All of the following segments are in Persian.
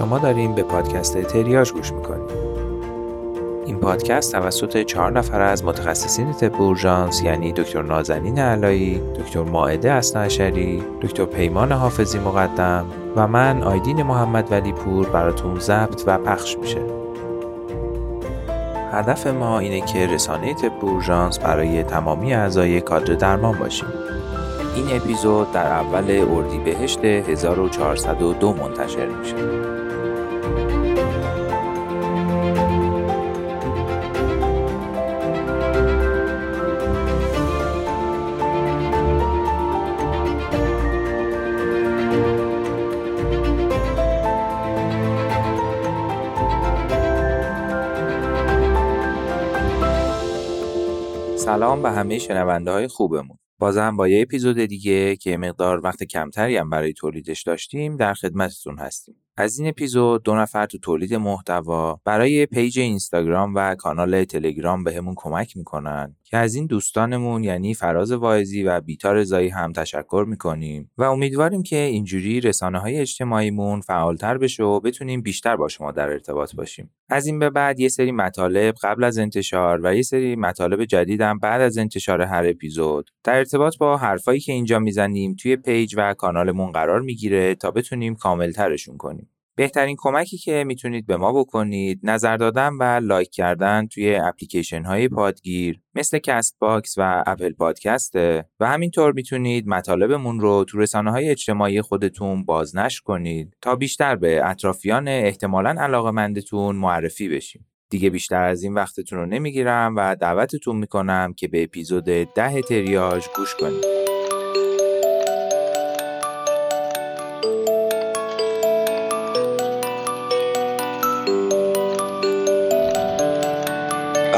شما داریم به پادکست تریاج گوش می‌کنید. این پادکست توسط چهار نفر از متخصصین طب اورژانس یعنی دکتر نازنین علایی، دکتر ماعده اسنعشری، دکتر پیمان حافظی مقدم و من آیدین محمد ولی پور براتون ضبط و پخش میشه. هدف ما اینه که رسانه طب اورژانس برای تمامی اعضای کادر درمان باشیم. این اپیزود در اول اردیبهشت 1402 منتشر میشه. سلام به همه شنونده های خوبمون. بازم با یه اپیزود دیگه که مقدار وقت کمتری هم برای تولیدش داشتیم در خدمتتون هستیم. از این اپیزود دو نفر تو تولید محتوا برای page اینستاگرام و کانال تلگرام بهمون کمک می‌کنن که از این دوستانمون یعنی فراز واعظی و بیتا رضایی هم تشکر می‌کنیم و امیدواریم که اینجوری رسانه های اجتماعیمون فعالتر بشه و بتونیم بیشتر با شما در ارتباط باشیم. از این به بعد یه سری مطالب قبل از انتشار و یه سری مطالب جدیدم بعد از انتشار هر اپیزود در ارتباط با حرفایی که اینجا می‌زنیم توی page و کانالمون قرار می‌گیره تا بتونیم کاملترشون کنیم. بهترین کمکی که می‌تونید به ما بکنید نظر دادن و لایک کردن توی اپلیکیشن های پادگیر مثل Castbox و Apple Podcast ه و همینطور می‌تونید مطالبمون رو تو رسانه های اجتماعی خودتون بازنشر کنید تا بیشتر به اطرافیان احتمالا علاقمندتون معرفی بشیم. دیگه بیشتر از این وقتتون رو نمی‌گیرم و دعوتتون می‌کنم که به اپیزود ده تریاج گوش کنید.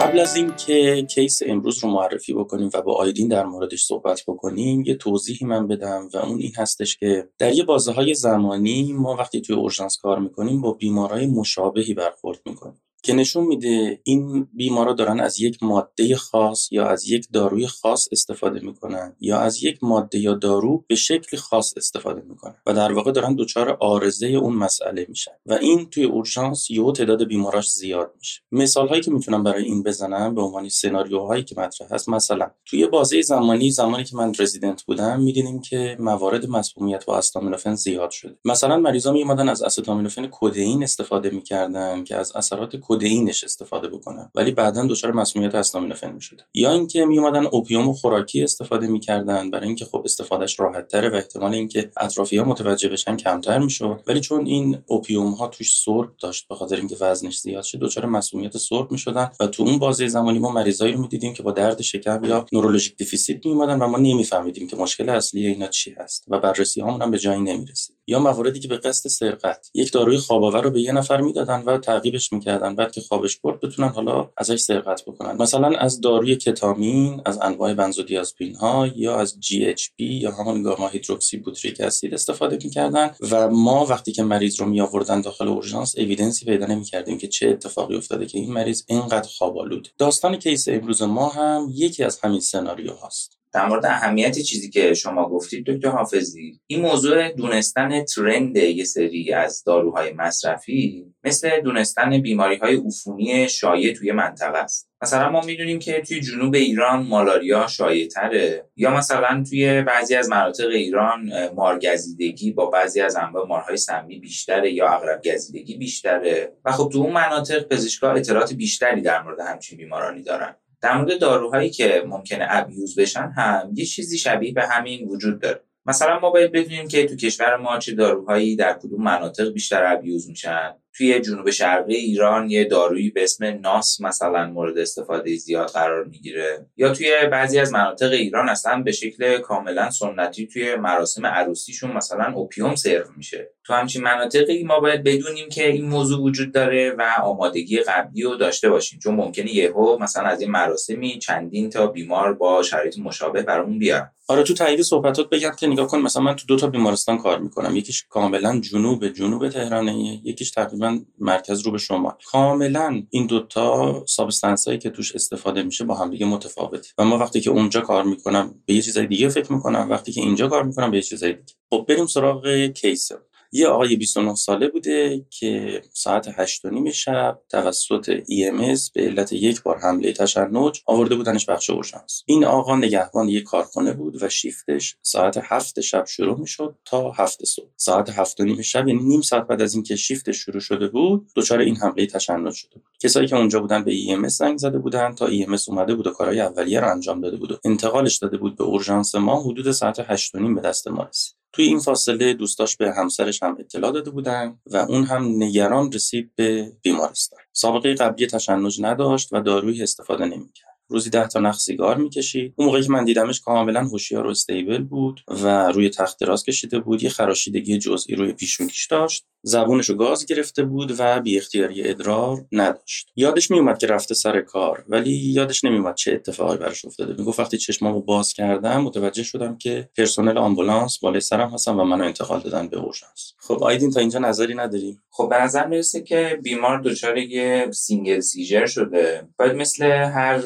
قبل از اینکه کیس امروز رو معرفی بکنیم و با آیدین در موردش صحبت بکنیم یه توضیحی من بدم و اون این هستش که در یه بازه های زمانی ما وقتی توی اورژانس کار می‌کنیم با بیمارای مشابهی برخورد می‌کنیم. که نشون میده این بیمارا دارن از یک ماده خاص یا از یک داروی خاص استفاده می‌کنن یا از یک ماده یا دارو به شکل خاص استفاده می‌کنن و در واقع دارن دچار آرزه اون مسئله میشن و این توی اورژانس یو تعداد بیماراش زیاد میشه. مثال هایی که می‌تونم برای این بزنم به عنوان سناریوهایی که مطرح هست مثلا توی بازه زمانی زمانی که من رزیدنت بودم می‌دیدیم که موارد مسمومیت با استامینوفن زیاد شده. مثلا مریضا میومدن از استامینوفن کدئین استفاده می‌کردن که از اثرات کدئینش استفاده بکنن ولی بعدا دچار مسمومیت استامینوفن می‌شد یا اینکه می اومدن opium و خوراکی استفاده می‌کردن برای اینکه خب استفادهش راحت تره و احتمال اینکه اطرافیا متوجه بشن کمتر می‌شد. ولی چون این opium ها توش سرب داشت به خاطر اینکه وزنش زیاد شد دچار مسمومیت سرب می‌شدن و تو اون بازه زمانی ما مریضایی رو می‌دیدیم که با درد شکم یا neurologic deficit می اومدن و ما نمیفهمیدیم که مشکل اصلی اینا چی هست و بررسی هامون هم به جایی نمی‌رسید. یا مواردی که به قصد سرقت. یک داروی خواب رو به یه نفر می‌دادن و تعقیبش می‌کردن. بعد که خوابش برد بتونن حالا ازش سرقت بکنن. مثلا از داروی کتامین از انواع بنزودیازپین ها یا از GHB یا همون گاما هیدروکسی بوتریک اسید استفاده می‌کردن. و ما وقتی که مریض رو می آوردن داخل اورژانس اویدنسی پیدا نمی‌کردیم که چه اتفاقی افتاده که این مریض اینقدر خواب آلود داستان کیس امروز ما هم یکی از همین سناریو هاست در مورد اهمیت چیزی که شما گفتید دکتر حافظی این موضوع دونستن ترند یه سری از داروهای مصرفی مثل دونستن بیماری های عفونی شایع توی منطقه است. مثلا ما می‌دونیم که توی جنوب ایران مالاریا شایع تره یا مثلا توی بعضی از مناطق ایران مارگزیدگی با بعضی از انواع مارهای سمی بیشتره یا اغرب گزیدگی بیشتره. و خب تو اون مناطق پزشکا اطلاعات بیشتری در مورد همچین بیمارانی دارن. در مورد داروهایی که ممکنه ابیوز بشن هم یه چیزی شبیه به همین وجود داره. مثلا ما باید بدونیم که تو کشور ما چه داروهایی در کدوم مناطق بیشتر ابیوز میشن. توی جنوب شرقی ایران یه دارویی به اسم ناس مثلا مورد استفاده زیاد قرار می‌گیره. یا توی بعضی از مناطق ایران اصلا به شکل کاملا سنتی توی مراسم عروسیشون مثلا اوپیوم سرو میشه. تو همچین مناطقی ما باید بدونیم که این موضوع وجود داره و آمادگی قبلی رو داشته باشیم. چون ممکنه یهو مثلا از این مراسمی چندین تا بیمار با شرایط مشابه برامون بیاد آره تو تایید صحبتات بگم که نگاه کن مثلا من تو دو تا بیمارستان کار می‌کنم. یکیش کاملا جنوب جنوب تهرانه یکیش تقریبا مرکز رو به شما کاملا این دوتا substance هایی که توش استفاده میشه با هم دیگه متفاوته. و ما وقتی که اونجا کار می‌کنم به یه چیزای دیگه فکر می‌کنم. وقتی که اینجا کار می‌کنم به یه چیزای دیگه. خب بریم سراغ case. یه آقای 29 ساله بوده که ساعت 8 نیم شب توسط EMS به علت یک بار حمله تشنج آورده بودنش بخش اورژانس. این آقا نگهبان یک کارخانه بود و شیفتش ساعت هفت شب شروع می‌شد تا هفت صبح. ساعت هفت و نیم شب یعنی نیم ساعت بعد از اینکه شیفتش شروع شده بود دچار این حمله تشنج شده بود. کسایی که اونجا بودن به EMS زنگ زده بودن تا EMS اومده بود و کارهای اولیه رو انجام داده بود و انتقالش داده بود به اورژانس ما حدود ساعت هشت و نیم به دست ما رسید. توی این فاصله دوستاش به همسرش هم اطلاع داده بودن و اون هم نگران رسید به بیمارستان. سابقه قبلی تشنج نداشت و دارویی استفاده نمی‌کرد. روزی ده تا نخ سیگار می‌کشید. اون موقعی که من دیدمش کاملا هوشیار و استیبل بود و روی تخت دراز کشیده بود یه خراشیدگی جزئی روی پیشونیش داشت. زبونش رو گاز گرفته بود و بی اختیاری ادرار نداشت. یادش میومد که رفته سر کار ولی یادش نمیومد چه اتفاقی براش افتاده. می‌گفت وقتی چشمامو باز کردم متوجه شدم که پرسنل آمبولانس بالای سرم هستن و منو انتقال دادن به اورژانس. خب آیدین تا اینجا نظری نداریم؟ خب به نظر می‌رسه که بیمار دچار یه single seizure شده. باید مثل هر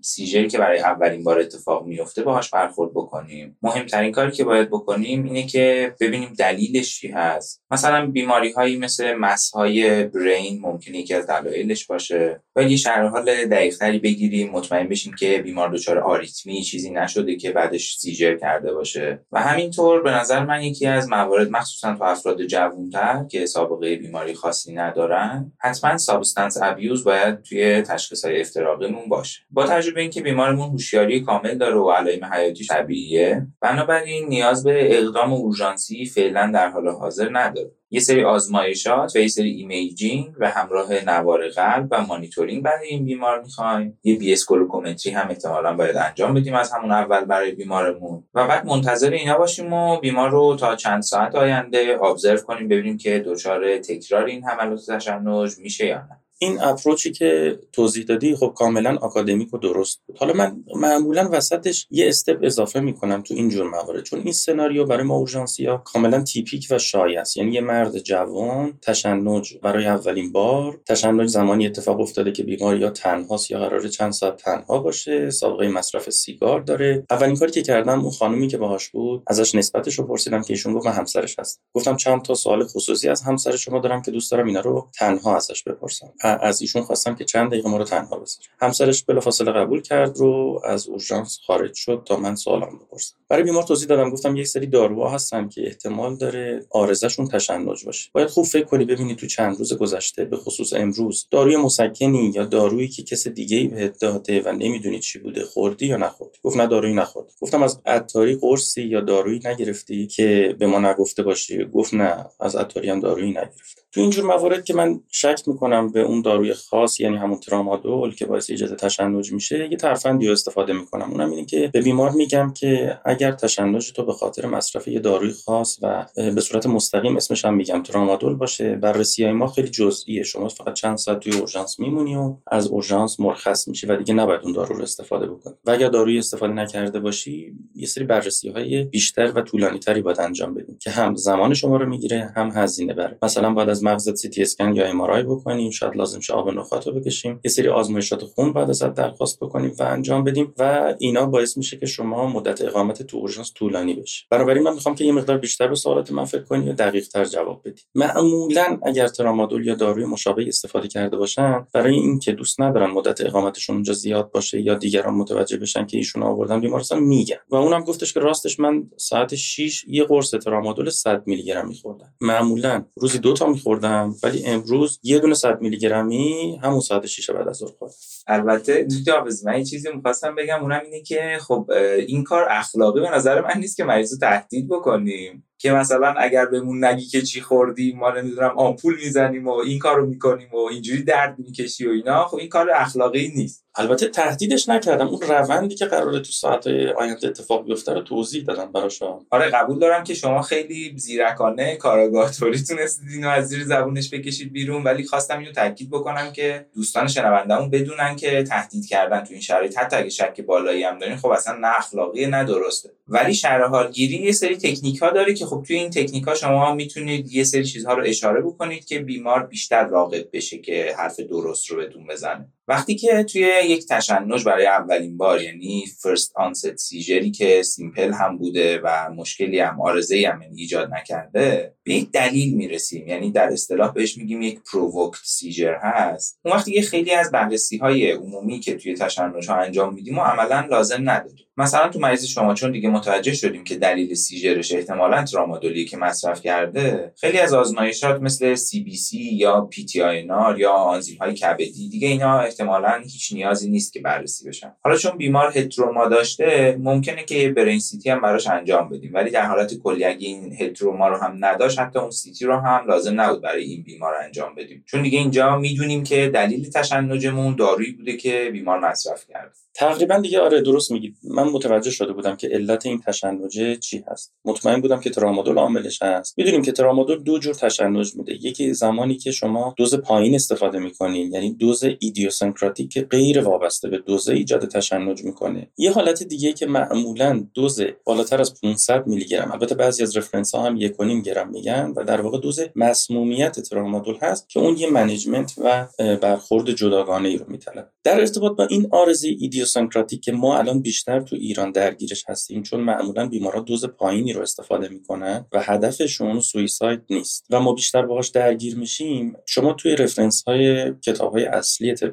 seizure ی که برای اولین بار اتفاق میفته باهاش برخورد بکنیم. مهمترین کاری که باید بکنیم اینه که ببینیم دلیلش چی هست. مثلا بیماری هایی مثل mass های brain ممکنه یکی از دلایلش باشه. یه شرح حال دقیقتری بگیریم مطمئن بشیم که بیمار دچار آریتمی چیزی نشده که بعدش seizure کرده باشه. و همینطور به نظر من یکی از موارد مخصوصا تو افراد جوانتر که سابقه بیماری خاصی ندارن حتما substance abuse باید توی تشخیص های افتراقیمون باشه. با تجربه اینکه بیمارمون هوشیاری کامل داره و علائم حیاتی طبیعیه بنابراین نیاز به اقدام اورژانسی فعلا در حال حاضر نداره. یه سری آزمایشات و یه سری imaging و همراه نوار قلب و مانیتورینگ برای این بیمار می‌خوایم. یه BS هم احتمالا باید انجام بدیم از همون اول برای بیمارمون. و بعد منتظر اینا باشیم و بیمار رو تا چند ساعت آینده observe کنیم ببینیم که دچار تکرار این حملات تشنج میشه یا نه. این approach ی که توضیح دادی خب کاملا آکادمیک و درست بود. حالا من معمولا وسطش یه step اضافه می‌کنم تو این جور موارد چون این سناریو برای ما ها کاملا تیپیک و شایع است. یعنی یه مرد جوان تشنج برای اولین بار تشنج زمانی اتفاق افتاده که بیمار یا تنهاست یا قراره چند ساعت تنها باشه سابقه مصرف سیگار داره. اولین کاری که کردم اون خانومی که باهاش بود ازش نسبتش رو پرسیدم که ایشون گفت من همسرش هست گفتم چند تا سوال خصوصی از همسر شما دارم که دوست دارم اینا رو تنها ازش بپرسم. از ایشون خواستم که چند دقیقه ما رو تنها بذاره همسرش بلافاصله قبول کرد رو از اورژانس خارج شد تا من سوالم بپرسم. برای بیمار توضیح دادم گفتم یک سری داروها هستن که احتمال داره آرزشون تشنج باشه. باید خوب فکر کنی ببینی تو چند روز گذشته به خصوص امروز داروی مسکنی یا دارویی که کس دیگه ای بهت داده و نمی‌دونی چی بوده خوردی یا نخوردی؟ گفت نه دارویی نخورد گفتم از عطاری قرصی یا دارویی نگرفتی که به ما نگفته باشی؟ گفت نه از عطاری هم دارویی نگرفت تو اینجور موارد که من شک می‌کنم به اون داروی خاص یعنی همون ترامادول که باعث ایجاد تشنج میشه یه ترفندی رو استفاده می‌کنم. اونم اینه که به بیمار میگم که اگر تشنج تو به خاطر مصرف یه داروی خاص و به صورت مستقیم اسمش هم میگم ترامادول باشه بررسی های ما خیلی جزئیه. شما فقط چند ساعت توی اورژانس میمونی و از اورژانس مرخص میشی و دیگه نباید اون دارو رو استفاده بکنی. و اگر داروی استفاده نکرده باشی یه سری بررسی های بیشتر و طولانی تری باید انجام بدیم که هم زمان شما رو می‌گیره هم هزینه بره. مثلا بعد از مغزت سی تی اسکن یا ام بکنیم. شاید لازم شه آب نخاط رو بکشیم. یه سری آزمایشات خون بعد از درخواست بکنیم و انجام بدیم و اینا باعث میشه که شما مدت اقامت تو اورژانس طولانی بشه. بنابراین من می‌خوام که یه مقدار بیشتر به سوالات من فکر کنی و دقیق تر جواب بدی. معمولا اگر ترامادول یا داروی مشابه استفاده کرده باشن برای اینکه دوست ندارن مدت اقامتشون اونجا زیاد باشه یا دیگران متوجه بشن که ایشون آوردن بیمارستان میگن. و اونم گفتش که راستش من ساعت 6 یه قرص ترامادول 100 میلی گرم میخوردم. معمولا روزی دو تا میخوردم. ولی امروز یه دونه 100 میلی گرمی همون ساعت 6 بعد از ظهر خوردم البته جاوز من یه چیزی می‌خواستم بگم اونم اینه که خب این کار اخلاقی به نظر من نیست که مریض رو تهدید بکنیم. که مثلا اگر بهمون نگی که چی خوردیم ما نمی‌دونم آمپول می‌زنیم و این کارو می‌کنیم و اینجوری درد می‌کشی و اینا خب این کار اخلاقی نیست. البته تهدیدش نکردم. اون روندی که قراره تو ساعت آینده اتفاق بیفته رو توضیح دادم براشون. آره قبول دارم که شما خیلی زیرکانه کاراگاه توری تونستید اینو از زیر زبونش بکشید بیرون ولی خواستم اینو تاکید بکنم که دوستان شنوندهمون بدونن که تهدید کردن تو این شرایط. حتی اگه شک بالایی هم دارین خب اصلا نه اخلاقی نه درسته. ولی شرح حالگیری یه سری تکنیک ها داره که خب توی این تکنیک ها شما می‌تونید یه سری چیزها رو اشاره بکنید که بیمار بیشتر راغب بشه که حرف درست رو بهتون بزنه. وقتی که توی یک تشنج برای اولین بار یعنی first onset seizure ی که simple هم بوده و مشکلی هم عارضه هم یعنی ایجاد نکرده به یک دلیل می‌رسیم. یعنی در اصطلاح بهش میگیم یک provoked seizure هست. اون وقتی خیلی از بررسی های عمومی که توی تشنج ها انجام میدیم و عملا لازم نداریم. مثلا تو مریض شما چون دیگه متوجه شدیم که دلیل سیجرش احتمالا ترامادولی که مصرف کرده خیلی از آزمایشات مثل CBC یا PTINR یا آنزیم های کبدی دیگه اینا احتمالا هیچ نیازی نیست که بررسی بشن. حالا چون بیمار هتروما داشته ممکنه که یه برین سیتی هم براش انجام بدیم. ولی در حالت کلی اگه این هتروما رو هم نداشت حتی اون سیتی رو هم لازم نبود برای این بیمار انجام بدیم. چون دیگه اینجا می‌دونیم که دلیل تشنجمون دارویی بوده که بیمار مصرف کرده. تقریبا دیگه آره درست میگید. من متوجه شده بودم که علت این تشنجه چی هست. مطمئن بودم که ترامادول عاملش هست. می‌دونیم که ترامادول دو جور تشنج میده یکی زمانی که شما دوز پایین استفاده می‌کنین یعنی دوز idiosyncratic که غیر وابسته به دوز ایجاد تشنج می‌کنه. یه حالت دیگه که معمولا دوز بالاتر از 500 میلی گرم البته بعضی از reference ها هم 1.5 گرم میگن و در واقع دوز مسمومیت ترامادول هست که اون یه management و برخورد جداگانه ای رو میطلبه در ارتباط با این عارضه idiosyncratic که ما الان بیشتر تو ایران درگیرش هستیم چون معمولا بیمارا دوز پایینی رو استفاده می‌کنن و هدفشون suicide نیست و ما بیشتر باهاش درگیر میشیم شما توی reference های کتاب های اصلی طب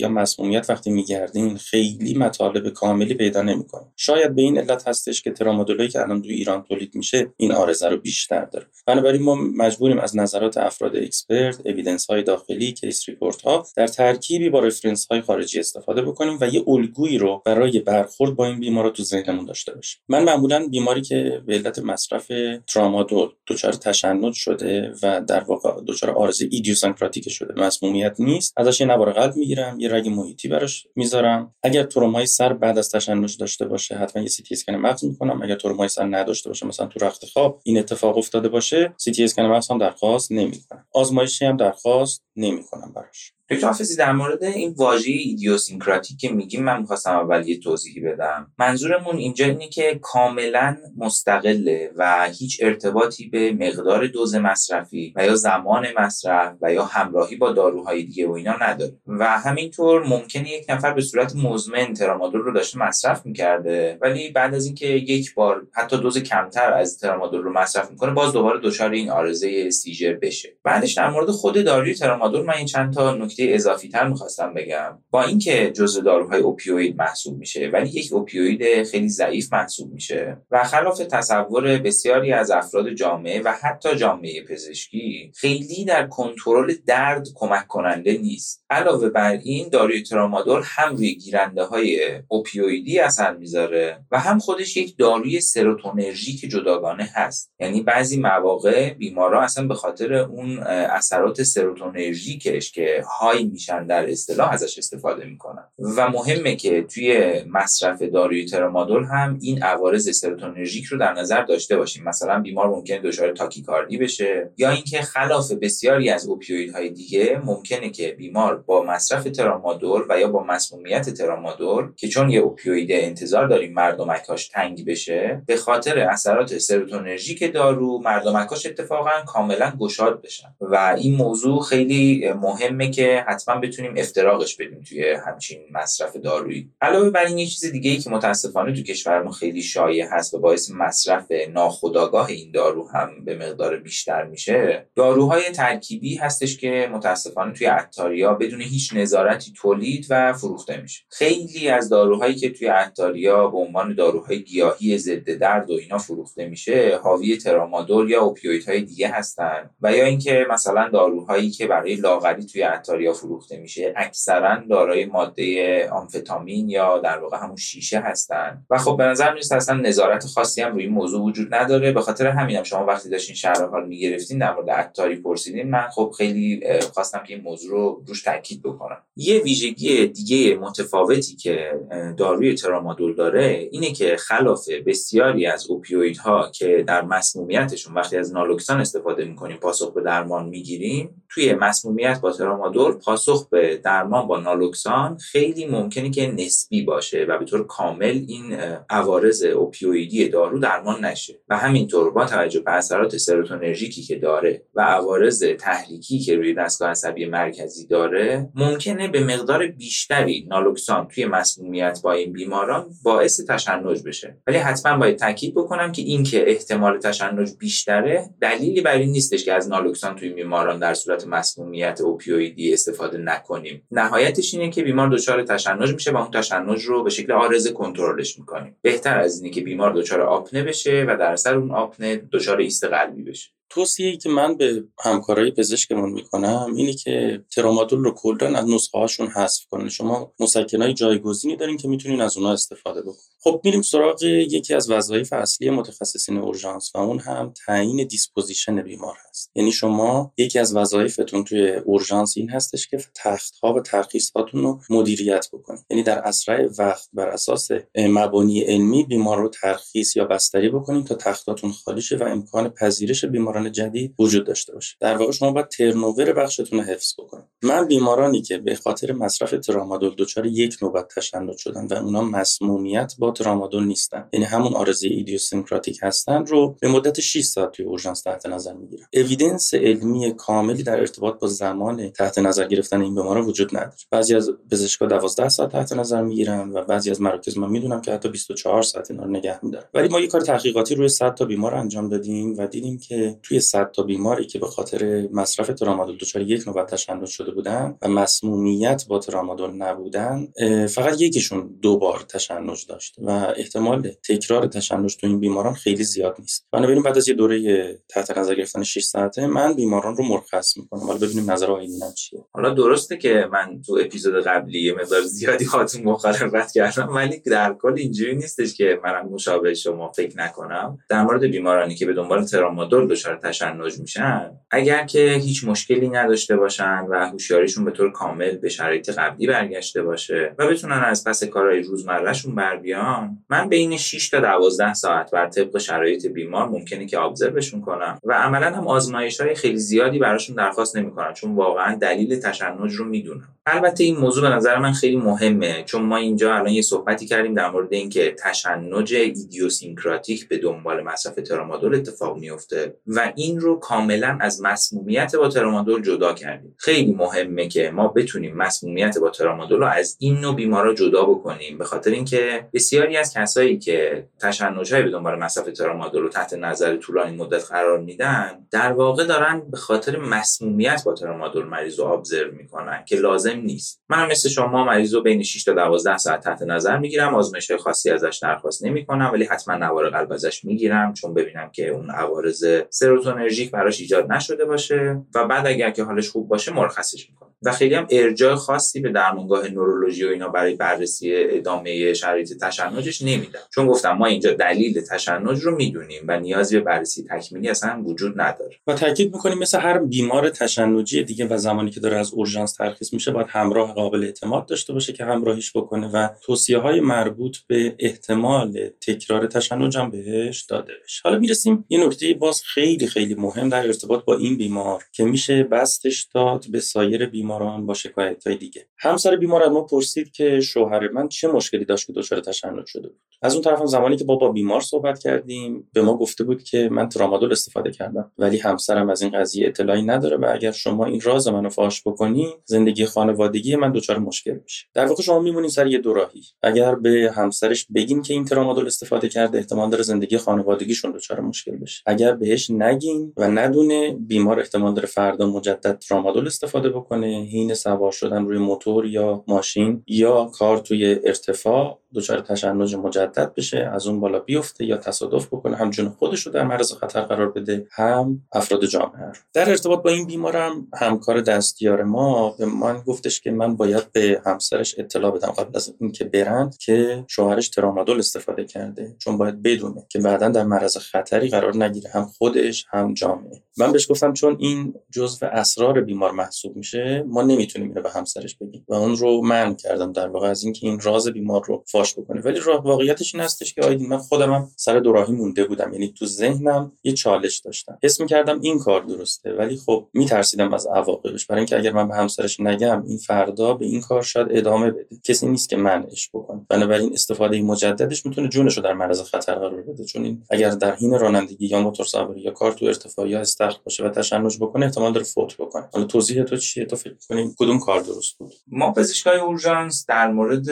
یا مسمومیت وقتی میگردین خیلی مطالب کاملی پیدا نمی‌کنه شاید به این علت هستش که ترامادولایی که الان توی ایران تولید میشه این عارضه رو بیشتر داره. بنابراین ما مجبوریم از نظرات افراد expert evidence های داخلی case report ها در ترکیبی با reference های خارجی استفاده بکنیم و یه الگویی رو برای برخورد با این بیمار رو تو ذهنمون داشته باشیم. من معمولا بیماری که به علت مصرف ترامادول دچار تشنج شده و در واقع دچار عارضه idiosyncratic شده مسمومیت نیست ازش یه نوار قلب می‌گیرم یه رگ محیطی براش می‌ذارم. اگر ترومای سر بعد از تشنج داشته باشه حتما یه سی تی اسکن مغز می‌کنم. اگر ترومای سر نداشته باشه مثلا تو رخت خواب این اتفاق افتاده باشه سی تی اسکن مغز هم درخواست نمی‌کنم. آزمایشی هم درخواست نمی‌کنم براش. دکتر حافظی در مورد این واژه idiosyncratic که میگیم من می‌خواستم اول یه توضیحی بدم. منظورمون اینجا اینه که کاملا مستقله و هیچ ارتباطی به مقدار دوز مصرفی و یا زمان مصرف و یا همراهی با داروهای دیگه و اینا نداره. و همینطور ممکنه یک نفر به صورت مزمن ترامادول رو داشته مصرف می‌کرده ولی بعد از اینکه یک بار حتی دوز کمتر از ترامادول رو مصرف می‌کنه باز دوباره دچار این آرزه سیجر بشه. بعدش در مورد خود داروی ترامادول من این چند تا نکته اضافی تر می‌خواستم بگم. با اینکه جزء داروهای اوپیوید محسوب میشه ولی یک اوپیوید خیلی ضعیف محسوب میشه و خلاف تصور بسیاری از افراد جامعه و حتی جامعه پزشکی خیلی در کنترل درد کمک کننده نیست. علاوه بر این داروی ترامادول هم روی گیرنده های اوپیویدی اثر می‌ذاره و هم خودش یک داروی سروتونرژیک جداگانه هست. یعنی بعضی مواقع بیمارا اصلا به خاطر اون اثرات سروتونرژیکش که های میشن در اصطلاح ازش استفاده می‌کنن. و مهمه که توی مصرف داروی ترامادول هم این عوارض سروتونرژیک رو در نظر داشته باشیم. مثلا بیمار ممکنه دچار تاکیکاردی بشه یا اینکه خلاف بسیاری از اوپیویدهای دیگه ممکنه که بیمار با مصرف ترامادول و یا با مسمومیت ترامادول که چون یه اوپیوید انتظار داریم مردمکاش تنگ بشه به خاطر اثرات سروتونرژیک دارو مردمکاش اتفاقا کاملا گشاد بشن. و این موضوع خیلی مهمه که حتما بتونیم افتراقش بدیم توی همچین مصرف دارویی. علاوه بر این یه چیز دیگه ای که متاسفانه تو کشورمون خیلی شایع هست و باعث مصرف ناخودآگاه این دارو هم به مقدار بیشتر میشه داروهای ترکیبی هستش که متاسفانه توی عطاریا بدون هیچ نظارتی تولید و فروخته میشه. خیلی از داروهایی که توی عطاریا به عنوان داروهای گیاهی ضد درد و اینا فروخته میشه حاوی ترامادول یا اوپیویدهای دیگه هستن. و یا اینکه مثلا داروهایی که برای لاغری توی عطاریا فروخته میشه. اکثرا دارای ماده آمفتامین یا در واقع همون شیشه هستن. و خب به نظر می‌رسه اصلا نظارت خاصی هم روی این موضوع وجود نداره. به خاطر همینم هم شما وقتی داشتین شرح حال می‌گرفتین در مورد عطاری پرسیدین من خب خیلی خواستم که این موضوع رو روش تاکید بکنم. یه ویژگی دیگه متفاوتی که داروی ترامادول داره اینه که خلاف بسیاری از اوپیویدها که در مسمومیتشون وقتی از نالوکسان استفاده می‌کنیم پاسخ به درمان می‌گیریم توی مسمومیت با ترامادول پاسخ به درمان با نالوکسان خیلی ممکنه که نسبی باشه و به طور کامل این عوارض اوپیویدی دارو درمان نشه. و همینطور با توجه به اثرات سروتونرژیکی که داره و عوارض تحریکی که روی دستگاه عصبی مرکزی داره ممکنه به مقدار بیشتری نالوکسان توی مسمومیت با این بیماران باعث تشنج بشه. ولی حتما باید تاکید بکنم که این که احتمال تشنج بیشتره دلیلی بر این نیستش که از نالوکسان توی بیماران در صورت مسمومیت اوپیویدی استفاده نکنیم. نهایتش اینه که بیمار دچار تشنج میشه و اون تشنج رو به شکل عارضه کنترلش می‌کنیم. بهتر از اینه که بیمار دچار آپنه بشه و در اثر اون آپنه دچار ایست قلبی بشه. توصیه که من به همکارای پزشکمون می‌کنم اینه که ترامادول رو کلا از نسخه هاشون حذف کنه شما مسکنای جایگزینی دارین که می‌تونین از اونها استفاده بکنید خب میریم سراغ یکی از وظایف اصلی متخصصین اورژانس و اون هم تعیین disposition بیمار هست. یعنی شما یکی از وظایفتون توی اورژانس این هستش که تخت ها و ترخیص هاتون رو مدیریت بکنید یعنی در اسرع وقت بر اساس مبانی علمی بیمار رو ترخیص یا بستری بکنید تا تختاتون خالی شه و امکان پذیرش بیماران جدید وجود داشته باشه. در واقع شما باید turnover بخشتون رو حفظ بکنید. من بیمارانی که به خاطر مصرف ترامادول دچار یک نوبت تشنج شدن و اونا مسمومیت با ترامادول نیستن یعنی همون عارضه idiosyncratic هستن رو به مدت 6 ساعت توی اورژانس تحت نظر می‌گیرم. evidence علمی کاملی در ارتباط با زمان تحت نظر گرفتن این بیمارا وجود نداره. بعضی از پزشکا 12 ساعت تحت نظر می‌گیرن و بعضی از مراکز من می‌دونم که حتی 24 ساعت اینا رو نگه میدارن. ولی ما یه کار تحقیقاتی روی 100 تا بیمار انجام دادیم و دیدیم که توی 100 تا بیماری که به خاطر مصرف ترامادول دچار یک نوبت تشنج شده بودن و مسمومیت با ترامادول نبودن فقط یکیشون دو بار تشنج داشت و احتمال تکرار تشنج تو این بیماران خیلی زیاد نیست. بنابراین بعد از یه دوره تحت نظر گرفتن 6 ساعته من بیماران رو مرخص می‌کنم. حالا ببینیم نظر آیدینم چیه. حالا درسته که من تو اپیزود قبلی مقدار زیادی هاتون مخالفت کردم ولی در کل اینجوری نیستش که منم مشابه شما فکر نکنم. در مورد بیمارانی که به دنبال ترامادول دچار تشنج میشن اگر که هیچ مشکلی نداشته باشن و هوشیاریشون به طور کامل به شرایط قبلی برگشته باشه و بتونن از پس کارهای روزمرهشون بر بیان من بین 6 تا 12 ساعت بر طبق شرایط بیمار ممکنه که ابزروشون کنم و عملا هم آزمایش های خیلی زیادی براشون درخواست نمی‌کنم چون واقعا دلیل تشنج رو می‌دونم. البته این موضوع به نظر من خیلی مهمه چون ما اینجا الان یه صحبتی کردیم در مورد اینکه تشنج ایدیوسینکراتیک به دنبال مصرف ترامادول اتفاق میفته و این رو کاملا از مسمومیت با ترامادول جدا کردیم. خیلی مهمه که ما بتونیم مسمومیت با ترامادول رو از این نوع بیمارا جدا بکنیم. به خاطر اینکه بسیاری از کسایی که تشنج‌های به دنبال مصرف ترامادول رو تحت نظر طولانی مدت قرار میدن در واقع دارن به خاطر مسمومیت با ترامادول مریض رو ابزرو می‌کنن که لازم نیست. من مثل شما مریض رو بین 6 تا 12 ساعت تحت نظر می‌گیرم آزمایش خاصی ازش درخواست نمی‌کنم ولی حتما نوار قلب ازش می‌گیرم چون ببینم که اون عوارض سروتونرژیک براش ایجاد نشده باشه و بعد اگر که حالش خوب باشه مرخصش می‌کنم و خیلی هم ارجاع خاصی به درمانگاه نورولوژی و اینا برای بررسی ادامه شرایط تشنجش نمیدم. چون گفتم ما اینجا دلیل تشنج رو می‌دونیم و نیازی به بررسی تکمیلی اصلا وجود نداره. و تاکید می‌کنیم مثل هر بیمار تشنجی دیگه و زمانی که داره از اورژانس ترخیص میشه باید همراه قابل اعتماد داشته باشه که همراهیش بکنه و توصیه های مربوط به احتمال تکرار تشنج هم بهش داده بشه. حالا می‌رسیم یه نکته باز خیلی خیلی مهم در ارتباط با این بیمار که میشه بستش داد به سایر بیماران با شکایت های دیگه. همسر بیمار از ما پرسید که شوهر من چه مشکلی داشت که دچار تشنج شده بود. از اون طرف زمانی که با با بیمار صحبت کردیم به ما گفته بود که من ترامادول استفاده کردم ولی همسرم از این قضیه اطلاعی نداره و اگر شما این راز منو فاش بکنی زندگی خانوادگی من دچار مشکل میشه. در واقع شما میمونین سر یه دوراهی اگر به همسرش بگین که این ترامادول استفاده کرده احتمال داره زندگی خانوادگیشون دچار مشکل بشه. اگر بهش نگین و ندونه بیمار احتمال داره فردا مجدد ترامادول استفاده بکنه حین سوار شدن روی موتور یا ماشین یا کار توی ارتفاع دچار تشنج مجدد بشه از اون بالا بیفته یا تصادف بکنه هم جون خودش رو در معرض خطر قرار بده هم افراد جامعه در ارتباط با این بیمارم همکار دستیار ما به من گفتش که من باید به همسرش اطلاع بدم قبل از اینکه برند که شوهرش ترامادول استفاده کرده چون باید بدونه که بعدا در معرض خطری قرار نگیره هم خودش هم جامعه. من بهش گفتم چون این جزء اسرار بیمار محسوب میشه ما نمی‌تونیم اینو به همسرش بگیم. و اون رو من کردم در واقع از اینکه این راز بیمار رو فاش بکنه. ولی واقعیتش این هستش که آیدین من خودم هم سر دوراهی مونده بودم. یعنی تو ذهنم یه چالش داشتم. حس می‌کردم این کار درسته ولی خب میترسیدم از عواقبش. برای اینکه اگر من به همسرش نگم این فردا به این کار شاید ادامه بده. کسی نیست که منش بکنه. بنابراین استفاده مجددش می‌تونه جونش رو در معرض خطر قرار بده. چون این اگر در حین رانندگی یا موتور سواری یا کار تو ارتفاع یا استخر باشه و تشنج بکنه احتمال داره فوت بکنه. حالا توضیح تو چیه؟ تو کنیم. کدوم کار درست بود؟ ما پزشکای اورژانس در مورد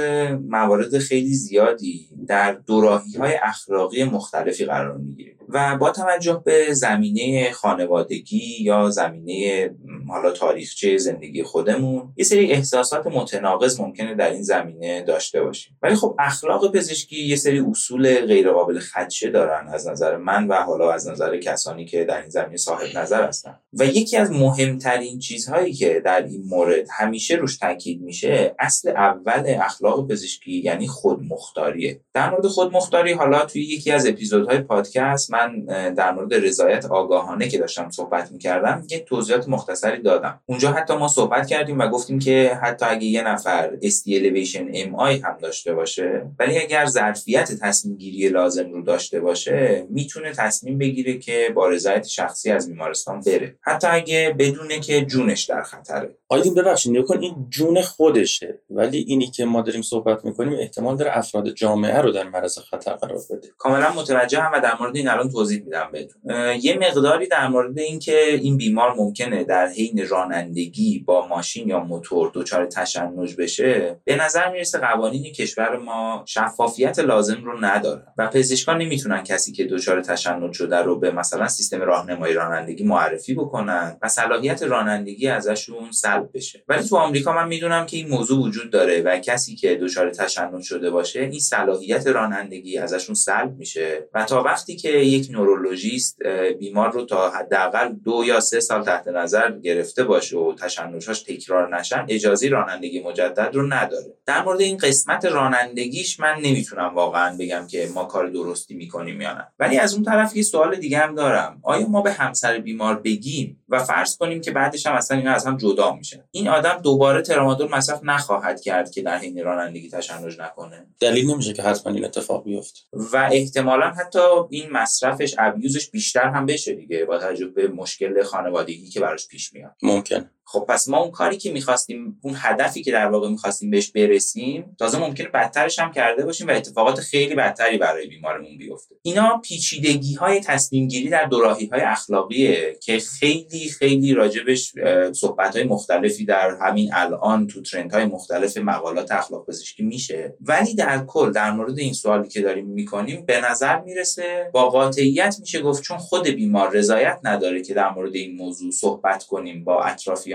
موارد خیلی زیادی در دوراهی های اخلاقی مختلفی قرار می‌گیریم. و با توجه به زمینه خانوادگی یا زمینه حالا تاریخچه زندگی خودمون یه سری احساسات متناقض ممکنه در این زمینه داشته باشیم. ولی خب اخلاق پزشکی یه سری اصول غیرقابل خدشه دارن از نظر من و حالا از نظر کسانی که در این زمینه صاحب نظر هستن. و یکی از مهمترین چیزهایی که در این مورد همیشه روش تاکید میشه اصل اول اخلاق پزشکی یعنی خودمختاریه. در مورد خودمختاری حالا توی یکی از اپیزودهای پادکست من در مورد رضایت آگاهانه که داشتم صحبت می‌کردم یه توضیحات مختصری دادم. اونجا حتی ما صحبت کردیم و گفتیم که حتی اگه یه نفر ST elevation MI هم داشته باشه ولی اگر ظرفیت تصمیم گیری لازم رو داشته باشه می‌تونه تصمیم بگیره که با رضایت شخصی از بیمارستان بره. حتی اگه بدونه که جونش در خطره. آیدین ببخشید کن این جون خودشه ولی اینی که ما داریم صحبت می‌کنیم احتمال داره افراد جامعه رو در معرض خطر قرار بده. کاملا متوجهم و در مورد این الان توضیح میدم بهتون. یه مقداری در مورد اینکه این بیمار ممکنه در حین رانندگی با ماشین یا موتور دچار تشنج بشه به نظر می‌رسه قوانین کشور ما شفافیت لازم رو نداره و پزشکان نمی‌تونن کسی که دچار تشنج شده رو به مثلا سیستم راهنمایی رانندگی معرفی بکنن و صلاحیت رانندگی ازشون سلب بشه. ولی تو آمریکا من می‌دونم که این موضوع وجود داره و کسی که دچار تشنج شده باشه این صلاحیت رانندگی ازشون سلب میشه و تا وقتی که یک نورولوژیست بیمار رو تا حداقل دو یا سه سال تحت نظر گرفته باشه و تشنجهاش تکرار نشن اجازه رانندگی مجدد رو نداره. در مورد این قسمت رانندگیش من نمی‌تونم واقعا بگم که ما کار درستی می‌کنیم یا نه. ولی از اون طرف یه سوال دیگه هم دارم. آیا ما به همسر بیمار بگیم؟ و فرض کنیم که بعدش هم اصلا اینا از هم جدا میشه این آدم دوباره ترامادول مصرف نخواهد کرد که در حین رانندگی تشنج نکنه. دلیل نمیشه که حتما این اتفاق بیفته. و احتمالا حتی این مصرفش ابیوزش بیشتر هم بشه دیگه با توجه به مشکل خانوادگی که براش پیش میاد. ممکن. خب پس ما اون کاری که می‌خواستیم اون هدفی که در واقع می‌خواستیم بهش برسیم تازه ممکنه بدترش هم کرده باشیم و اتفاقات خیلی بدتری برای بیمارمون بیفته. اینا پیچیدگی های تصمیم گیری در دوراهی های اخلاقیه که خیلی خیلی راجبش صحبت های مختلفی در همین الان تو ترند های مختلف مقالات اخلاق پزشکی میشه. ولی در کل در مورد این سوالی که داریم می‌کنیم به نظر می‌رسه با قاطعیت میشه گفت چون خود بیمار رضایت نداره که در مورد این موضوع صحبت کنیم با اطرافیان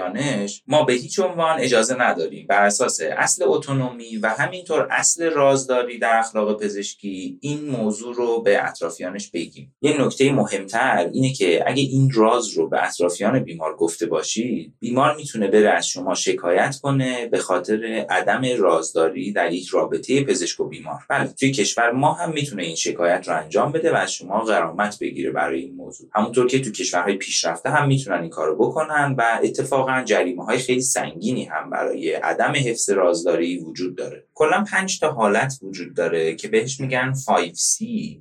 ما به هیچ عنوان اجازه نداریم. بر اساس اصل اتونومی و همینطور اصل رازداری در اخلاق پزشکی این موضوع رو به اطرافیانش بگیم. یه نکته مهمتر اینه که اگه این راز رو به اطرافیان بیمار گفته باشید بیمار می‌تونه بره از شما شکایت کنه به خاطر عدم رازداری در یک رابطه پزشک و بیمار. بله توی کشور ما هم می‌تونه این شکایت رو انجام بده و از شما غرامت بگیره برای این موضوع. همونطور که تو کشورهای پیشرفته هم می‌تونن این کارو بکنن و اتفاقا جریمه های خیلی سنگینی هم برای عدم حفظ رازداری وجود داره. کلا پنج تا حالت وجود داره که بهش میگن 5C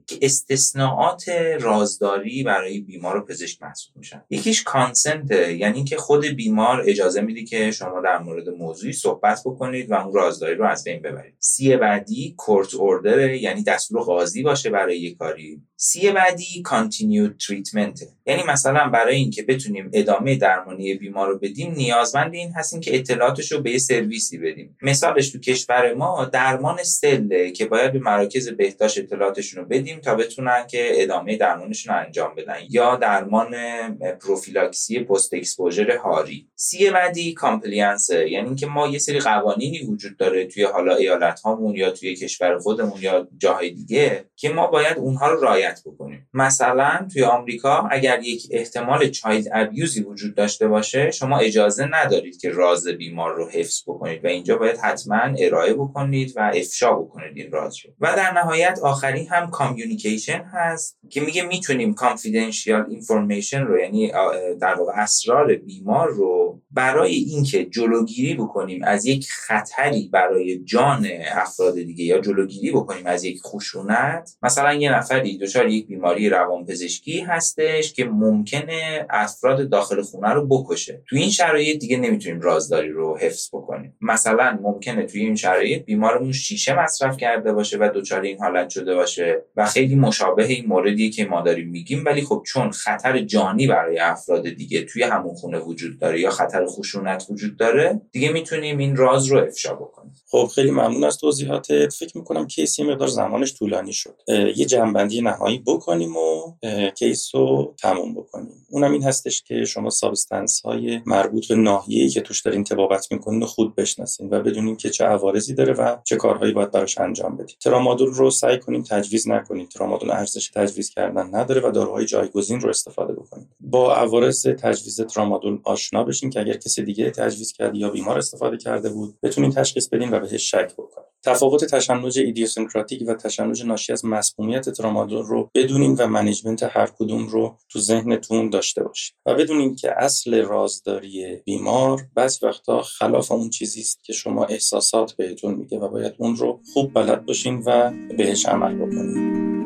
که استثناءات رازداری برای بیمار و پزشک محسوب میشن. یکیش consent یعنی که خود بیمار اجازه میده که شما در مورد موضوعی صحبت بکنید و اون رازداری رو از بین ببرید. C بعدی court order یعنی دستور قاضی باشه برای یک کاری. C بعدی continued treatment. یعنی مثلا برای اینکه بتونیم ادامه درمانی بیمار رو بدیم نیازمند این هستیم که اطلاعاتش رو به یه سرویسی بدیم. مثالش تو کشور ما درمان سله که باید به مراکز بهداشت اطلاعاتشون رو بدیم تا بتونن که ادامه درمانشون رو انجام بدن. یا درمان پروفیلاکسی post exposure هاری. C بعدی compliance یعنی اینکه ما یه سری قوانینی وجود داره توی حالا ایالت هامون یا توی کشور خودمون یا جاهای دیگه که ما باید اونها رو رعایت بکنیم. مثلا توی آمریکا اگر یک احتمال child abuse ی وجود داشته باشه شما اجازه ندارید که راز بیمار رو حفظ بکنید و اینجا باید حتما ارائه بکنید و افشا بکنید این راز رو. و در نهایت آخری هم communication هست که میگه می‌تونیم confidential information رو یعنی در واقع اسرار بیمار رو برای اینکه جلوگیری بکنیم از یک خطری برای جان افراد دیگه یا جلوگیری بکنیم از یک خشونت مثلا یه نفری دچار یک بیماری روانپزشکی هستش که ممکنه افراد داخل خونه رو بکشه. تو این شرایط دیگه نمی‌تونیم رازداری رو حفظ بکنیم. مثلا ممکنه توی این شرایط بیمارمون شیشه مصرف کرده باشه و دچار این حالت شده باشه و خیلی مشابه این موردی که ما داریم میگیم ولی خب چون خطر جانی برای افراد دیگه توی همون خونه وجود داره یا خطر خشونت وجود داره دیگه می‌تونیم این راز رو افشا بکنیم. خب خیلی ممنون از توضیحاتت. فکر می‌کنم case یه مقدار زمانش طولانی شد. یه جمع‌بندی نهایی بکنیم و case رو تموم بکنیم. اونم این هستش که شما substance های مربوط به ناحیه‌ای که توش دارین طبابت می‌کنین خوب بشناسین و بدونین که چه عوارضی داره و چه کارهایی باید براش انجام بدید ترامادول رو سعی کنیم تجویز نکنید ترامادول ارزش تجویز کردن نداره و داروهای جایگزین رو استفاده بکنید با عوارض تجویز ترامادول آشنا بشین که اگر کسی دیگه تجویز کرد یا بیمار استفاده کرده بود بتونین تشخیص بدین و بهش شک بکنید تفاوت تشنج idiosyncratic و تشنج ناشی از مسمومیت ترامادول رو بدونین و management هر کدوم رو تو ذهنتون داشته باشید و بدونین که اصل رازداری بیمار بعضی وقتا خلاف اون چیزی است که شما احساسات بهتون میگه و باید اون رو خوب بلد باشین و بهش عمل بکنین.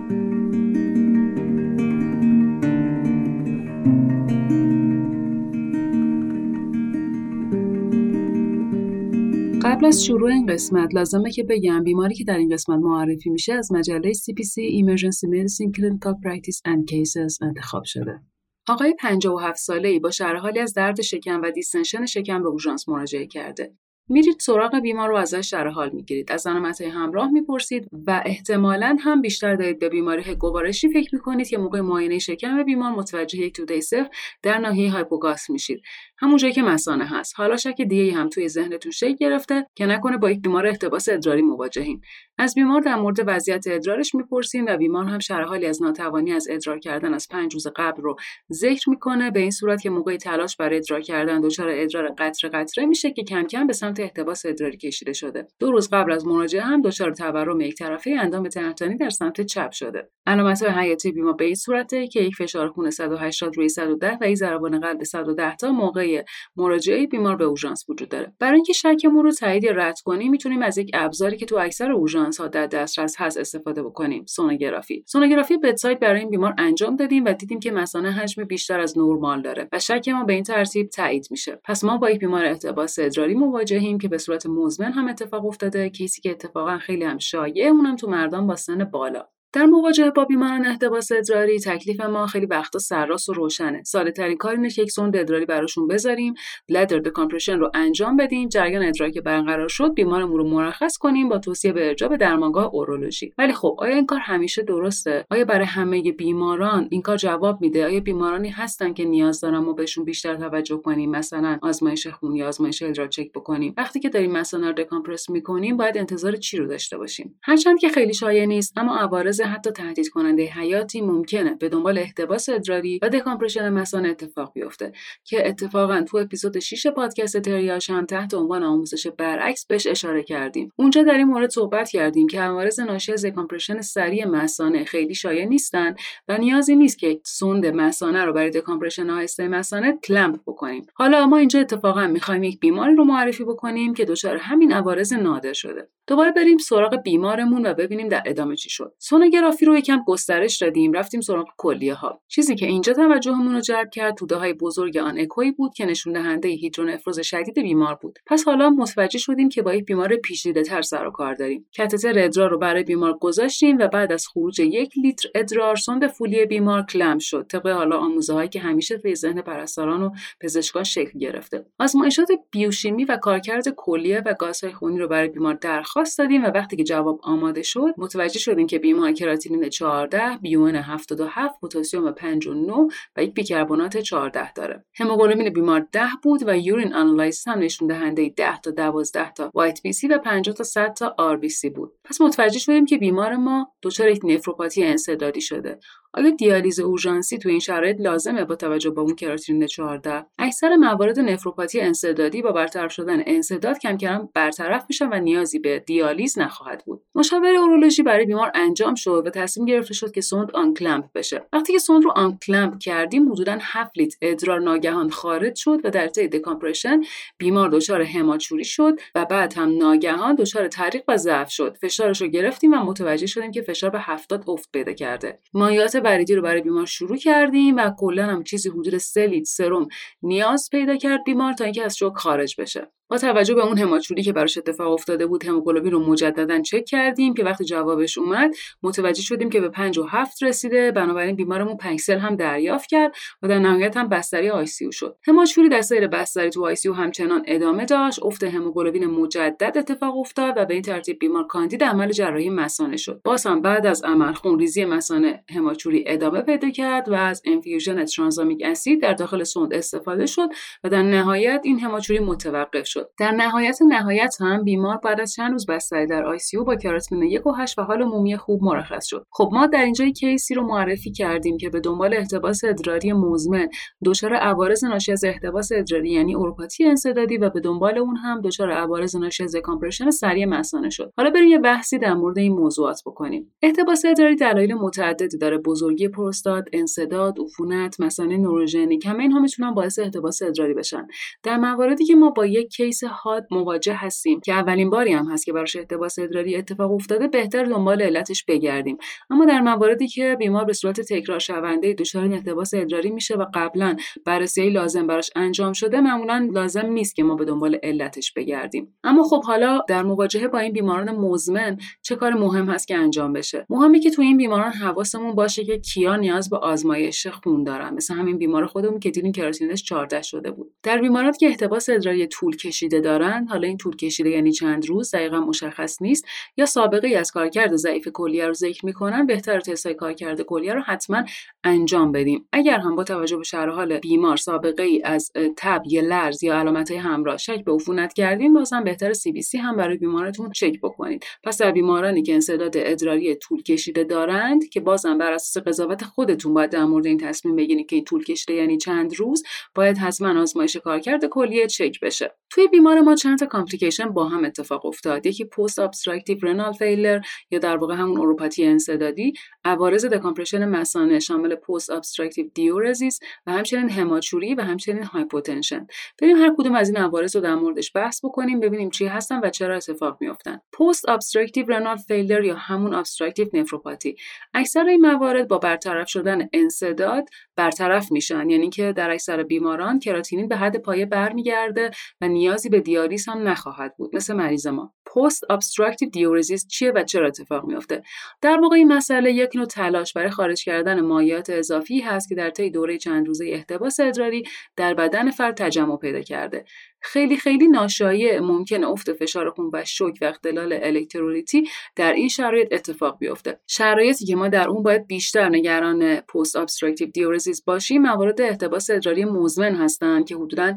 قبل از شروع این قسمت لازمه که بگم بیماری که در این قسمت معرفی میشه از مجله CPC Emergency Medicine Clinical Practice and Cases انتخاب شده. آقای 57 ساله ای با حالی از درد شکم و دیستنشن شکم به اورژانس مراجعه کرده. میرید سراغ بیمار رو ازش در حال می‌گیرید از علامت همراه می‌پرسید و احتمالا هم بیشتر دارید به بیماری گوارشی فکر می‌کنید که موقع معاینه شکم بیمار متوجه یک توده صفر در ناحیه هایپوگاس میشید همون جایی که مسانه هست. حالا شک دیگه هم توی ذهنتون شکل گرفته که نکنه با یک بیمار احتباس ادراری مواجهین. از بیمار در مورد وضعیت ادرارش می‌پرسیم و بیمار هم شرح حالی از ناتوانی از ادرار کردن از پنج روز قبل رو ذکر می‌کنه. به این صورت که موقع تلاش برای ادرار کردن دچار ادرار قطره قطره میشه که کم کم به سمت احتباس ادراری کشیده شده. دو روز قبل از مراجعه هم دچار تورم یک طرفه اندام تنحتانی در سمت چپ شده. علامت های حیاتی بیمار به این صورته که یک فشار خون 180 روی 110 و یک ضربان قلب 110 تا موقع مراجعه بیمار به اورژانس وجود داره. برای اینکه شکمون رو تایید رد کنیم می‌تونیم از یک ابزاری که تو اکثر اورژانس ها در دسترس هست استفاده بکنیم سونوگرافی. سونوگرافی بدساید برای این بیمار انجام دادیم و دیدیم که مثانه حجم بیشتر از نورمال داره و شک ما به این ترتیب تایید میشه. پس ما با یک بیمار احتباس ادراری مواجهیم که به صورت مزمن هم اتفاق افتاده کیسی که اتفاقا خیلی هم شایع اونم تو مردان با سن بالا. در مواجهه با بیماران احتباس ادراری تکلیف ما خیلی وقتا سرراست و روشنه. ساده ترین کار اینه که یک سوند ادراری براشون بذاریم بلدر دکامپرشن رو انجام بدیم. جریان ادراری که برقرار شد بیمارمون رو مرخص کنیم با توصیه به ارجاع به درمانگاه اورولوژی. ولی خب آیا این کار همیشه درسته؟ آیا برای همه بیماران این کار جواب میده؟ آیا بیمارانی هستن که نیاز دارن ما بهشون بیشتر توجه کنیم؟ مثلا آزمایش خون یا آزمایش ادرار چک بکنیم. وقتی که داریم مثلا رو دکامپرس می‌کنیم باید انتظار چی رو داشته باشیم؟ هرچند که خیلی شایع نیست اما عوارض حتی تهدید کننده حیاتی ممکنه به دنبال احتباس ادراری و دکامپرشن مثانه اتفاق بیفته که اتفاقا تو اپیزود 6 پادکست تریاش هم تحت عنوان آموزش برعکس بهش اشاره کردیم. اونجا در این مورد صحبت کردیم که عوارض ناشی از دکامپرشن سریع مثانه خیلی شایع نیستن و نیازی نیست که سوند مثانه رو برای دکامپرشن آهسته مثانه کلمپ بکنیم. حالا ما اینجا اتفاقا می‌خوایم یک بیماری رو معرفی بکنیم که دچار همین عوارض نادر شده. دوباره بریم سراغ بیمارمون و ببینیم در ادامه چی شد. سونوگرافی رو یکم گسترش دادیم رفتیم سراغ کلیه ها چیزی که اینجا توجهمون رو جلب کرد توده های بزرگ آن اکوی بود که نشون دهنده هیدرونفروز شدید بیمار بود. پس حالا متوجه شدیم که با یک بیمار پیچیده تر سر و کار داریم. کتتر ادرار رو برای بیمار گذاشتیم و بعد از خروج یک لیتر ادرار سوند فولی بیمار کلم شد. طبق حالا آموزه هایی که همیشه توی ذهن پرستاران و پزشکان شکل گرفته. آزمایشات بیوشیمی و کارکرد کلیه و گازهای خونی رو برای بیمار درخواست دادیم و وقتی که جواب آماده شد متوجه شدیم که بیمار کراتینین 14 بیون 77 پتاسیم 59 و یک بیکربنات 14 داره. هموگلوبین بیمار 10 بود و urine analysis هم نشون دهنده 10 تا 12 تا white BC و 50 تا 100 تا RBC بود. پس متوجه شدیم که بیمار ما دچار یک نفروپاتی انسدادی شده. آیا دیالیز اورژانسی تو این شرایط لازمه با توجه به اون کراتینین 14 اکثر موارد نفروپاتی انسدادی با برطرف شدن انسداد کم کم برطرف میشن و نیازی به دیالیز نخواهد بود. مشاوره اورولوژی برای بیمار انجام شد و تصمیم گرفته شد که سوند unclamp بشه. وقتی که سوند رو unclamp کردیم حدودا 7 لیتر ادرار ناگهان خارج شد و در طی decompression بیمار دچار هماچوری شد و بعد هم ناگهان دچار تریق و ضعف شد. فشارش رو گرفتیم و متوجه شدیم که فشار به 70 افت پیدا کرده. مایات بریدی رو برای بیمار شروع کردیم و کلا هم چیزی حدود 3 لیتر سرم نیاز پیدا کرد بیمار تا اینکه از شوک خارج بشه. با توجه به اون هماچوری که براش اتفاق افتاده بود هموگلوبین رو مجددا چک کردیم که وقتی جوابش اومد متوجه شدیم که به 5 و 7 رسیده. بنابراین بیمارمون 5 سل هم دریافت کرد و در نهایت هم بستری ICU شد. هماتوری در سیر بستری تو ICU همچنان ادامه داشت. افت هموگلوبین مجدد اتفاق افتاد و به این ترتیب بیمار کاندید عمل جراحی مثانه شد. باز هم بعد از عمل خونریزی مثانه هماتوری ادامه پیدا کرد و از انفیوژن tranexamic acid در داخل سوند استفاده شد و در نهایت این هماتوری متوقف شد. در نهایت نهایت هم بیمار بعد از چند روز بستری در ICU با کراتینین 1 و 8 و حال عمومی خوب مرخص شد. خب ما در اینجا case ی رو معرفی کردیم که به دنبال احتباس ادراری مزمن دچار عوارض ناشی از احتباس ادراری یعنی اوروپاتی انسدادی و به دنبال اون هم دچار عوارض ناشی از decompression سریع مثانه شد. حالا بریم یه بحثی در مورد این موضوعات بکنیم. احتباس ادراری دلایل متعددی داره. بزرگی پروستات انسداد عفونت مثانه نوروژنیک همه اینها می‌تونن باعث احتباس ادراری بشن. در مواردی که ما با یک case حاد مواجه هستیم که اولین باری هم هست که براش احتباس ادراری اتفاق افتاده بهتره دنبال علتش بگردیم. اما در مواردی که بیمار به صورت تکرار شونده دچار احتباس ادراری میشه و قبلا بررسی لازم براش انجام شده معمولا لازم نیست که ما به دنبال علتش بگردیم. اما خب حالا در مواجهه با این بیماران مزمن چه کار مهم هست که انجام بشه؟ مهمه که تو این بیماران حواسمون باشه که کیا نیاز به آزمایش خون دارن. مثل همین بیمار خودمون که دیدیم کراتینش 14 شده بود. در بیمارانی که احتباس ادراری طول کشیده دارن حالا این طول کشیده یعنی چند روز دقیقا مشخص نیست. یا سابقه ای از کارکرد ضعیف کلیه رو ذکر می‌کنن بهتر تستای کارکرد کلیه رو حتما انجام بدیم. اگر هم با توجه به شرح حال بیمار سابقه ای از تب یا لرز یا علامت های همراه شک به عفونت کردین بازم بهتر CBC هم برای بیمارتون چک بکنید. پس در بیمارانی که انسداد ادراری طول کشیده دارند که بازم بر اساس قضاوت خودتون باید در مورد این تصمیم بگیرید که این طول کشیده یعنی چند روز باید حتما آزمایش کارکرد کلیه چک بشه. توی بیمار ما چند تا complication با هم اتفاق افتاد. یکی post-obstructive renal failure یا در واقع همون اوروپاتی انسدادی عوارض decompression مثانه شامل post-obstructive diuresis و همچنین هماتوری و همچنین hypotension. بریم هر کدوم از این عوارض رو در موردش بحث بکنیم ببینیم چی هستن و چرا اتفاق میافتن. post-obstructive renal failure یا همون obstructive nephropathy. اکثر این موارد با برطرف شدن انسداد برطرف میشن یعنی که در اکثر بیماران کراتینین به حد پایه برمیگرده و نیازی به دیالیز هم نخواهد بود مثل مریض ما. post-obstructive diuresis چیه و چرا اتفاق میافته؟ در واقع این مسئله یک نوع تلاش برای خارج کردن مایعات اضافی هست که در طی دوره چند روزه احتباس ادراری در بدن فرد تجمع پیدا کرده. خیلی خیلی ناشایع ممکن افت فشار خون و شوک و اختلال الکترولیتی در این شرایط اتفاق بیفته. شرایطی که ما در اون باید بیشتر نگران post-obstructive diuresis باشیم موارد احتباس ادراری مزمن هستند که حدودا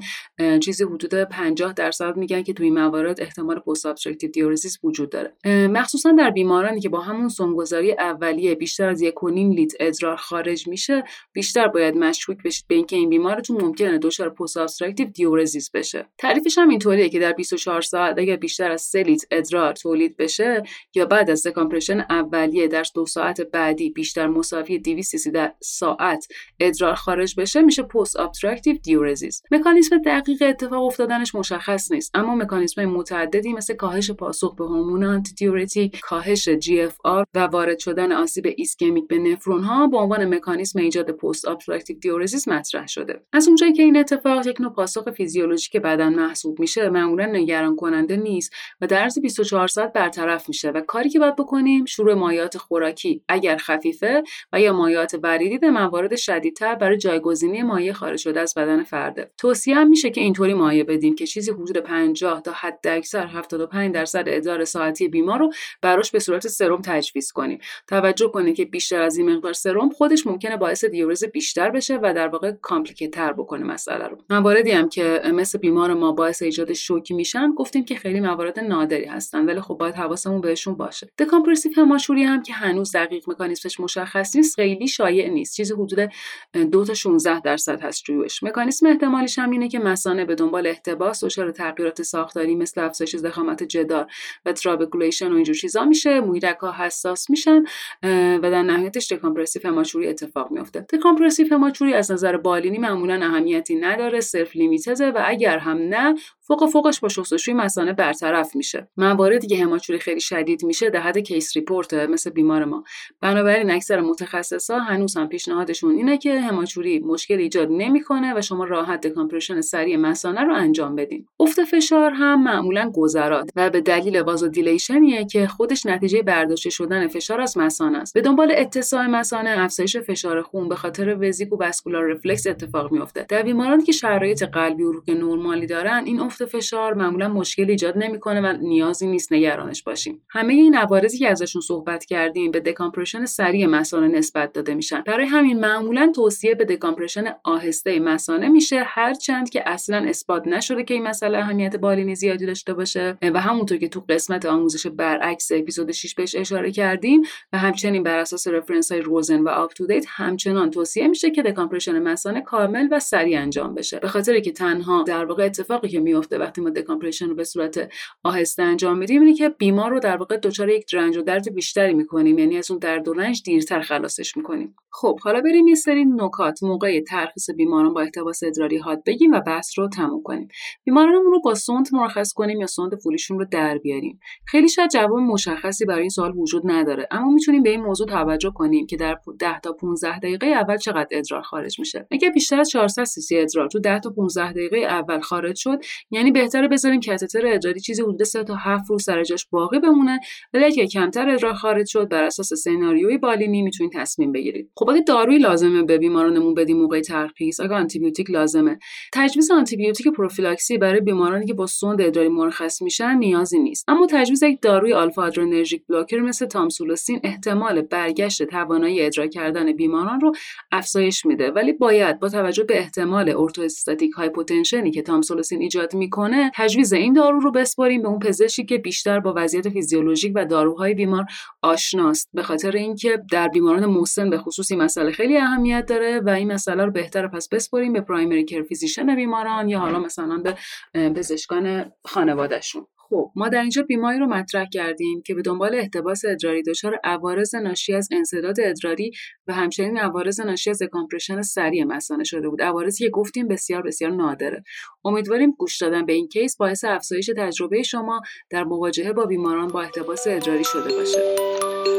چیزی حدود 50 درصد میگن که توی موارد احتمال post-obstructive diuresis وجود داره. مخصوصا در بیمارانی که با همون سمگذاری اولیه بیشتر از 1.5 لیتر ادرار خارج میشه بیشتر باید مشکوک بشید به اینکه این بیمارتون ممکنه دچار post-obstructive diuresis بشه. تعریفش هم اینطوریه که در 24 ساعت اگر بیشتر از 3 لیتر ادرار تولید بشه یا بعد از decompression اولیه در دو ساعت بعدی بیشتر مساوی 200 سی در ساعت ادرار خارج بشه میشه post-obstructive diuresis مکانیزم دقیق اتفاق افتادنش مشخص نیست اما مکانیزم متعددی مثل کاهش پاسخ به هورمون antidiuretic کاهش GFR و وارد شدن آسیب ایسکمیک به نفرون ها به عنوان مکانیزم ایجاد post-obstructive diuresis مطرح شده. از اونجایی که این اتفاق یک نوع پاسخ فیزیولوژیک بدن محسوب میشه معمولا نگران کننده نیست و در عرض 24 ساعت برطرف میشه. و کاری که باید بکنیم شروع مایعات خوراکی. اگر خفیفه و یا مایعات وریدی تو موارد شدیدتر برای جایگزینی مایع خارج شده از بدن فرده. توصیه هم میشه که اینطوری مایع بدیم که چیزی حدود 50 تا حداکثر 75 درصد ادرار ساعتی بیمار رو براش به صورت سرم تجویز کنیم. توجه کنید که بیشتر از این مقدار سرم خودش ممکنه باعث دیورز بیشتر بشه و در واقع complicated تر بکنه مسئله رو. مواردی هم که مثل بیمار ما باعث ایجاد شوکی میشن گفتیم که خیلی موارد نادری هستن ولی خب باید حواسمون بهشون باشه. decompressive هماتوری هم که هنوز دقیق مکانیزمش مشخص نیست خیلی شایع نیست. چیزی حدود 2 تا 16 درصد هست شیوعش مکانیزم احتمالیش هم اینه که مثانه به دنبال احتباس دچار تغییرات ساختاری مثل افزایش ضخامت جدار و trabeculation و اینجور چیزا میشه. مویرک ها حساس میشن و در نهایتش decompressive هماتوری اتفاق میفته decompressive هماتوری از نظر بالینی معمولا اهمیتی نداره self-limited ه و اگر هم نه فوق فوقش با شستشوی مثانه برطرف میشه. مواردی که هماتوری خیلی شدید میشه در حد case report مثل بیمار ما. بنابراین اکثر متخصصا هنوز هم پیشنهادشون اینه که هماچوری مشکل ایجاد نمی‌کنه و شما راحت دکامپرشن سریع مثانه رو انجام بدین. افت فشار هم معمولا گذرات و به دلیل وازودیلیشنیه که خودش نتیجه برداشته شدن فشار از مثانه است. به دنبال اتساع مثانه افزایش فشار خون به خاطر وزیک و واسکولار رفلکس اتفاق میفته در بیمارانی که شرایط قلبی و روح نرمالی دارن این افت فشار معمولا مشکل ایجاد نمی‌کنه و نیازی نیست نگرانش باشیم. همه این عوارضی که ازشون صحبت کردیم به دکامپرشن سریع مثانه نسبت داده میشن. برای همین معمولا توصیه به دکامپرشن آهسته مثانه میشه هرچند که اصلا اثبات نشده که این مسئله اهمیت بالینی زیادی داشته باشه. و همونطور که تو قسمت آموزش برعکس اپیزود 6 بهش اشاره کردیم و همچنین بر اساس رفرنس های روزن و آپ تو دیت همچنان توصیه میشه که دکامپرشن مثانه کامل و سریع انجام بشه. به خاطر که تنها در واقع اتفاقی که میفته وقتی ما دکامپرشن رو به صورت آهسته انجام میدیم اینه که بیمار رو در واقع دچار یک رنج و درد بیشتری می‌کنیم. یعنی از اون درد و رنج دیرتر خلاصش می‌کنیم. خب حالا بریم یه سری نکات موقع ترخیص بیماران با احتباس ادراری حاد بگیم و بحث رو تموم کنیم. بیمارانمون رو با سوند مرخص کنیم یا سوند فولیشون رو در بیاریم. خیلی شاید جواب مشخصی برای این سوال وجود نداره اما می‌تونیم به این موضوع توجه کنیم که در 10 تا 15 دقیقه اول چقدر ادرار خارج میشه. اگه بیشتر از 400 سی سی ادرار تو 10 تا 15 دقیقه اول خارج شد. یعنی بهتره بذاریم کاتتر ادراری چیزی حدود 3 تا 7 روز سر جاش باقی بمونه. ولی اگه کمتر ادرار خارج شد بر اساس سناریوی بالینی می‌تونید تصمیم بگیرید. خب اگه دارویی لازمه به بیمارانمون بدیم موقع ترخیص اگه آنتیبیوتیک لازمه. تجویز آنتیبیوتیک پروفیلاکسی برای بیمارانی که با سوند ادراری مرخص میشن نیازی نیست. اما تجویز یک داروی alpha adrenergic blocker مثل تامسولوسین احتمال برگشت توانایی ادرار کردن بیماران رو افزایش میده. ولی باید با توجه به احتمال orthostatic hypotension ی که تامسولوسین ایجاد می‌کنه تجویز این دارو رو بسپاریم به اون پزشکی که بیشتر با وضعیت فیزیولوژیک و داروهای بیمار آشناست. به خاطر اینکه در بیماران مسن به خصوص این مسئله خیلی اهمیت داره و این مسئله رو بهتر پس بسپاریم به primary care physician بیماران یا حالا مثلا به پزشکان خانوادهشون. خب ما در اینجا بیماری رو مطرح کردیم که به دنبال احتباس ادراری دچار عوارض ناشی از انسداد ادراری و همچنین عوارض ناشی از کامپرشن سریع مثانه شده بود. عوارضی که گفتیم بسیار بسیار نادره. امیدواریم گوش دادن به این کیس باعث افزایش تجربه شما در مواجهه با بیماران با احتباس ادراری شده باشه.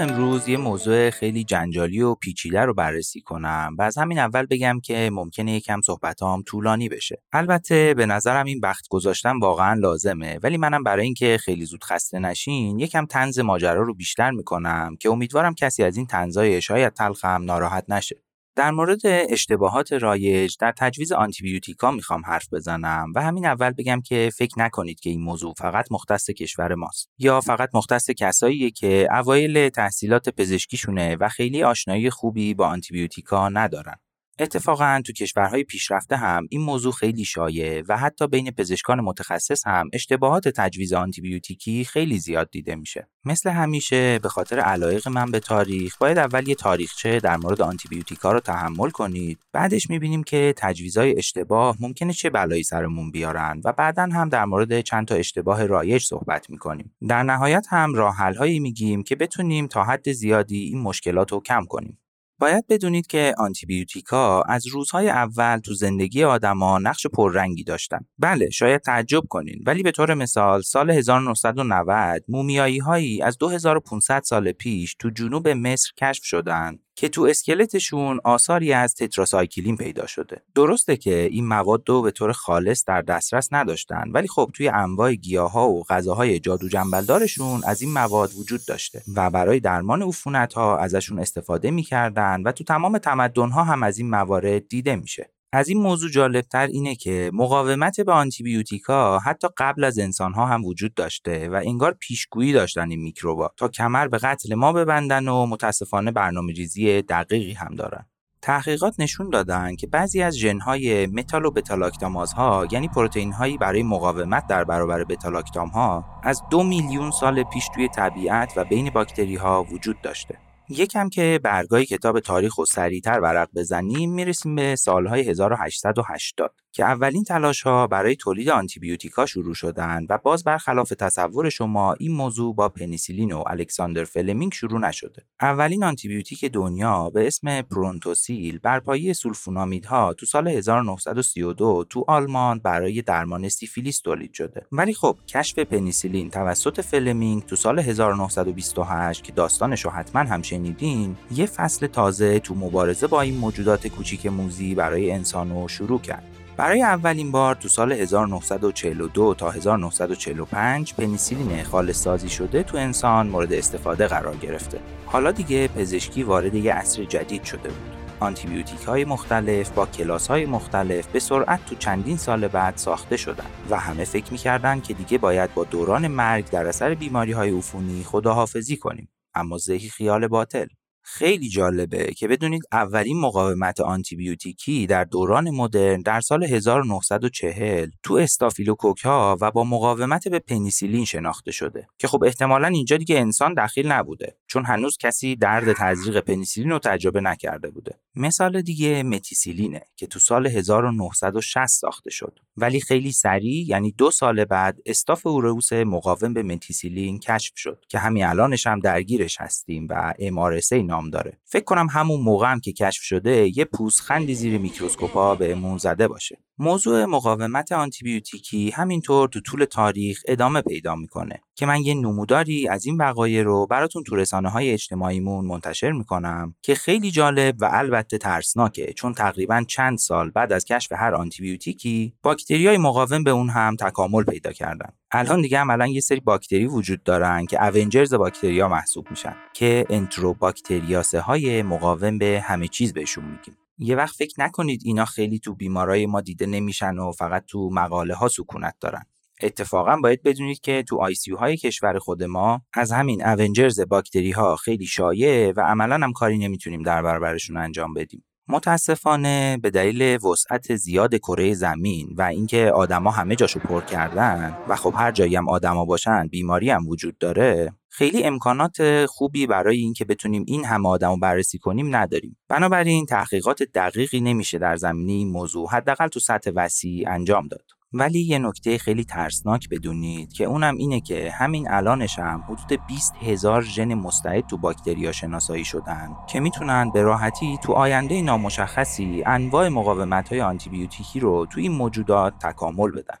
امروز یه موضوع خیلی جنجالی و پیچیده رو بررسی کنم و از همین اول بگم که ممکنه یکم صحبتام طولانی بشه. البته به نظرم این وقت گذاشتن واقعا لازمه ولی منم برای اینکه خیلی زود خسته نشین یکم تنز ماجرا رو بیشتر می‌کنم که امیدوارم کسی از این تنزای شاید تلخم ناراحت نشه. در مورد اشتباهات رایج در تجویز آنتیبیوتیکا می‌خوام حرف بزنم و همین اول بگم که فکر نکنید که این موضوع فقط مختص کشور ماست یا فقط مختص کساییه که اوایل تحصیلات پزشکیشونه و خیلی آشنایی خوبی با آنتیبیوتیکا ندارن. اتفاقا تو کشورهای پیشرفته هم این موضوع خیلی شایع و حتی بین پزشکان متخصص هم اشتباهات تجویز آنتیبیوتیکی خیلی زیاد دیده میشه. مثل همیشه به خاطر علایق من به تاریخ باید اول یه تاریخچه در مورد آنتیبیوتیکا رو تحمل کنید. بعدش می‌بینیم که تجویزهای اشتباه ممکنه چه بلایی سرمون بیارن و بعدا هم در مورد چند تا اشتباه رایج صحبت می‌کنیم. در نهایت هم راه حل‌هایی میگیم که بتونیم تا حد زیادی این مشکلات رو کم کنیم. باید بدونید که آنتیبیوتیکا از روزهای اول تو زندگی آدما نقش پررنگی داشتن. بله شاید تعجب کنین ولی به طور مثال سال 1990 مومیایی هایی از 2500 سال پیش تو جنوب مصر کشف شدن که تو اسکلتشون آثاری از تتراسایکلین پیدا شده. درسته که این مواد رو به طور خالص در دسترس نداشتن ولی خب توی انواع گیاها و غذاهای جادو جنبلدارشون از این مواد وجود داشته و برای درمان عفونت ها ازشون استفاده می‌کردن و تو تمام تمدن ها هم از این موارد دیده میشه. از این موضوع جالبتر اینه که مقاومت به آنتیبیوتیکا حتی قبل از انسانها هم وجود داشته و انگار پیشگویی داشتن این میکروبا تا کمر به قتل ما ببندن و متاسفانه برنامه ریزی دقیقی هم دارن. تحقیقات نشون دادن که بعضی از ژنهای متالوبتالاکتامازها یعنی پروتئین هایی برای مقاومت در برابر بتالاکتام ها از دو میلیون سال پیش توی طبیعت و بین باکتری ها وجود داشته. یکم که برگای کتاب تاریخ و سریعتر ورق بزنیم می‌رسیم به سالهای 1880 که اولین تلاش ها برای تولید آنتیبیوتیکا شروع شدند و باز برخلاف تصور شما این موضوع با پنیسیلین و الکساندر فلمینگ شروع نشده. اولین آنتیبیوتیک دنیا به اسم پرونتوسیل بر پایه سولفونامیدها تو سال 1932 تو آلمان برای درمان سیفیلیس تولید شده. ولی خب کشف پنیسیلین توسط فلمینگ تو سال 1928 که داستانش رو حتما هم شنیدین یه فصل تازه تو مبارزه با این موجودات کوچیک موزی برای انسانو شروع کرد. برای اولین بار تو سال 1942 تا 1945 پنیسیلین خالص سازی شده تو انسان مورد استفاده قرار گرفته. حالا دیگه پزشکی وارد یه عصر جدید شده بود. آنتیبیوتیک های مختلف با کلاس های مختلف به سرعت تو چندین سال بعد ساخته شدن و همه فکر می‌کردن که دیگه باید با دوران مرگ در اثر بیماری های عفونی خداحافظی کنیم. اما زهی خیال باطل. خیلی جالبه که بدونید اولین مقاومت آنتیبیوتیکی در دوران مدرن در سال 1940 تو استافیلوکوک ها و با مقاومت به پنیسیلین شناخته شده که خب احتمالا اینجا دیگه انسان دخیل نبوده چون هنوز کسی درد تزریق پنیسیلین رو تجربه نکرده بوده. مثال دیگه متیسیلینه که تو سال 1960 ساخته شد. ولی خیلی سریع یعنی دو سال بعد استاف اوروس مقاوم به متیسیلین کشف شد که همین الانش هم درگیرش هستیم و MRSA نام داره. فکر کنم همون موقع هم که کشف شده یه پوزخندی زیر میکروسکوپا بهمون زده باشه. موضوع مقاومت آنتیبیوتیکی همینطور تو طول تاریخ ادامه پیدا می‌کنه که من یه نموداری از این وقایع رو براتون تو رسانه های اجتماعیمون منتشر می‌کنم که خیلی جالب و البته ترسناکه چون تقریبا چند سال بعد از کشف هر آنتیبیوتیکی باکتریای مقاوم به اون هم تکامل پیدا کردن. الان دیگه عملا یه سری باکتری وجود دارن که اونجرز باکتریا محسوب میشن که انتروباکتریاسه های مقاوم به همه چیز بهشون میگیم. یه وقت فکر نکنید اینا خیلی تو بیمارای ما دیده نمیشن و فقط تو مقاله ها سکونت دارن. اتفاقا باید بدونید که تو آی های کشور خود ما از همین اونجرز باکتری ها خیلی شایع و عملا هم کاری نمی‌تونیم در برابرشون انجام بدیم. متاسفانه به دلیل وسعت زیاد کره زمین و اینکه آدما همه جاشو پر کردن و خب هر جایی هم آدما باشن بیماری هم وجود داره خیلی امکانات خوبی برای اینکه بتونیم این همه آدم بررسی کنیم نداریم. بنابراین تحقیقات دقیقی نمیشه در زمینه این موضوع حداقل تو سطح وسیع انجام داد. ولی یه نکته خیلی ترسناک بدونید که اونم اینه که همین الانش هم حدود 20 هزار ژن مستعد تو باکتریا شناسایی شدن که می‌تونن به راحتی تو آینده نامشخصی انواع مقاومت های آنتیبیوتیکی رو تو این موجودات تکامل بدن.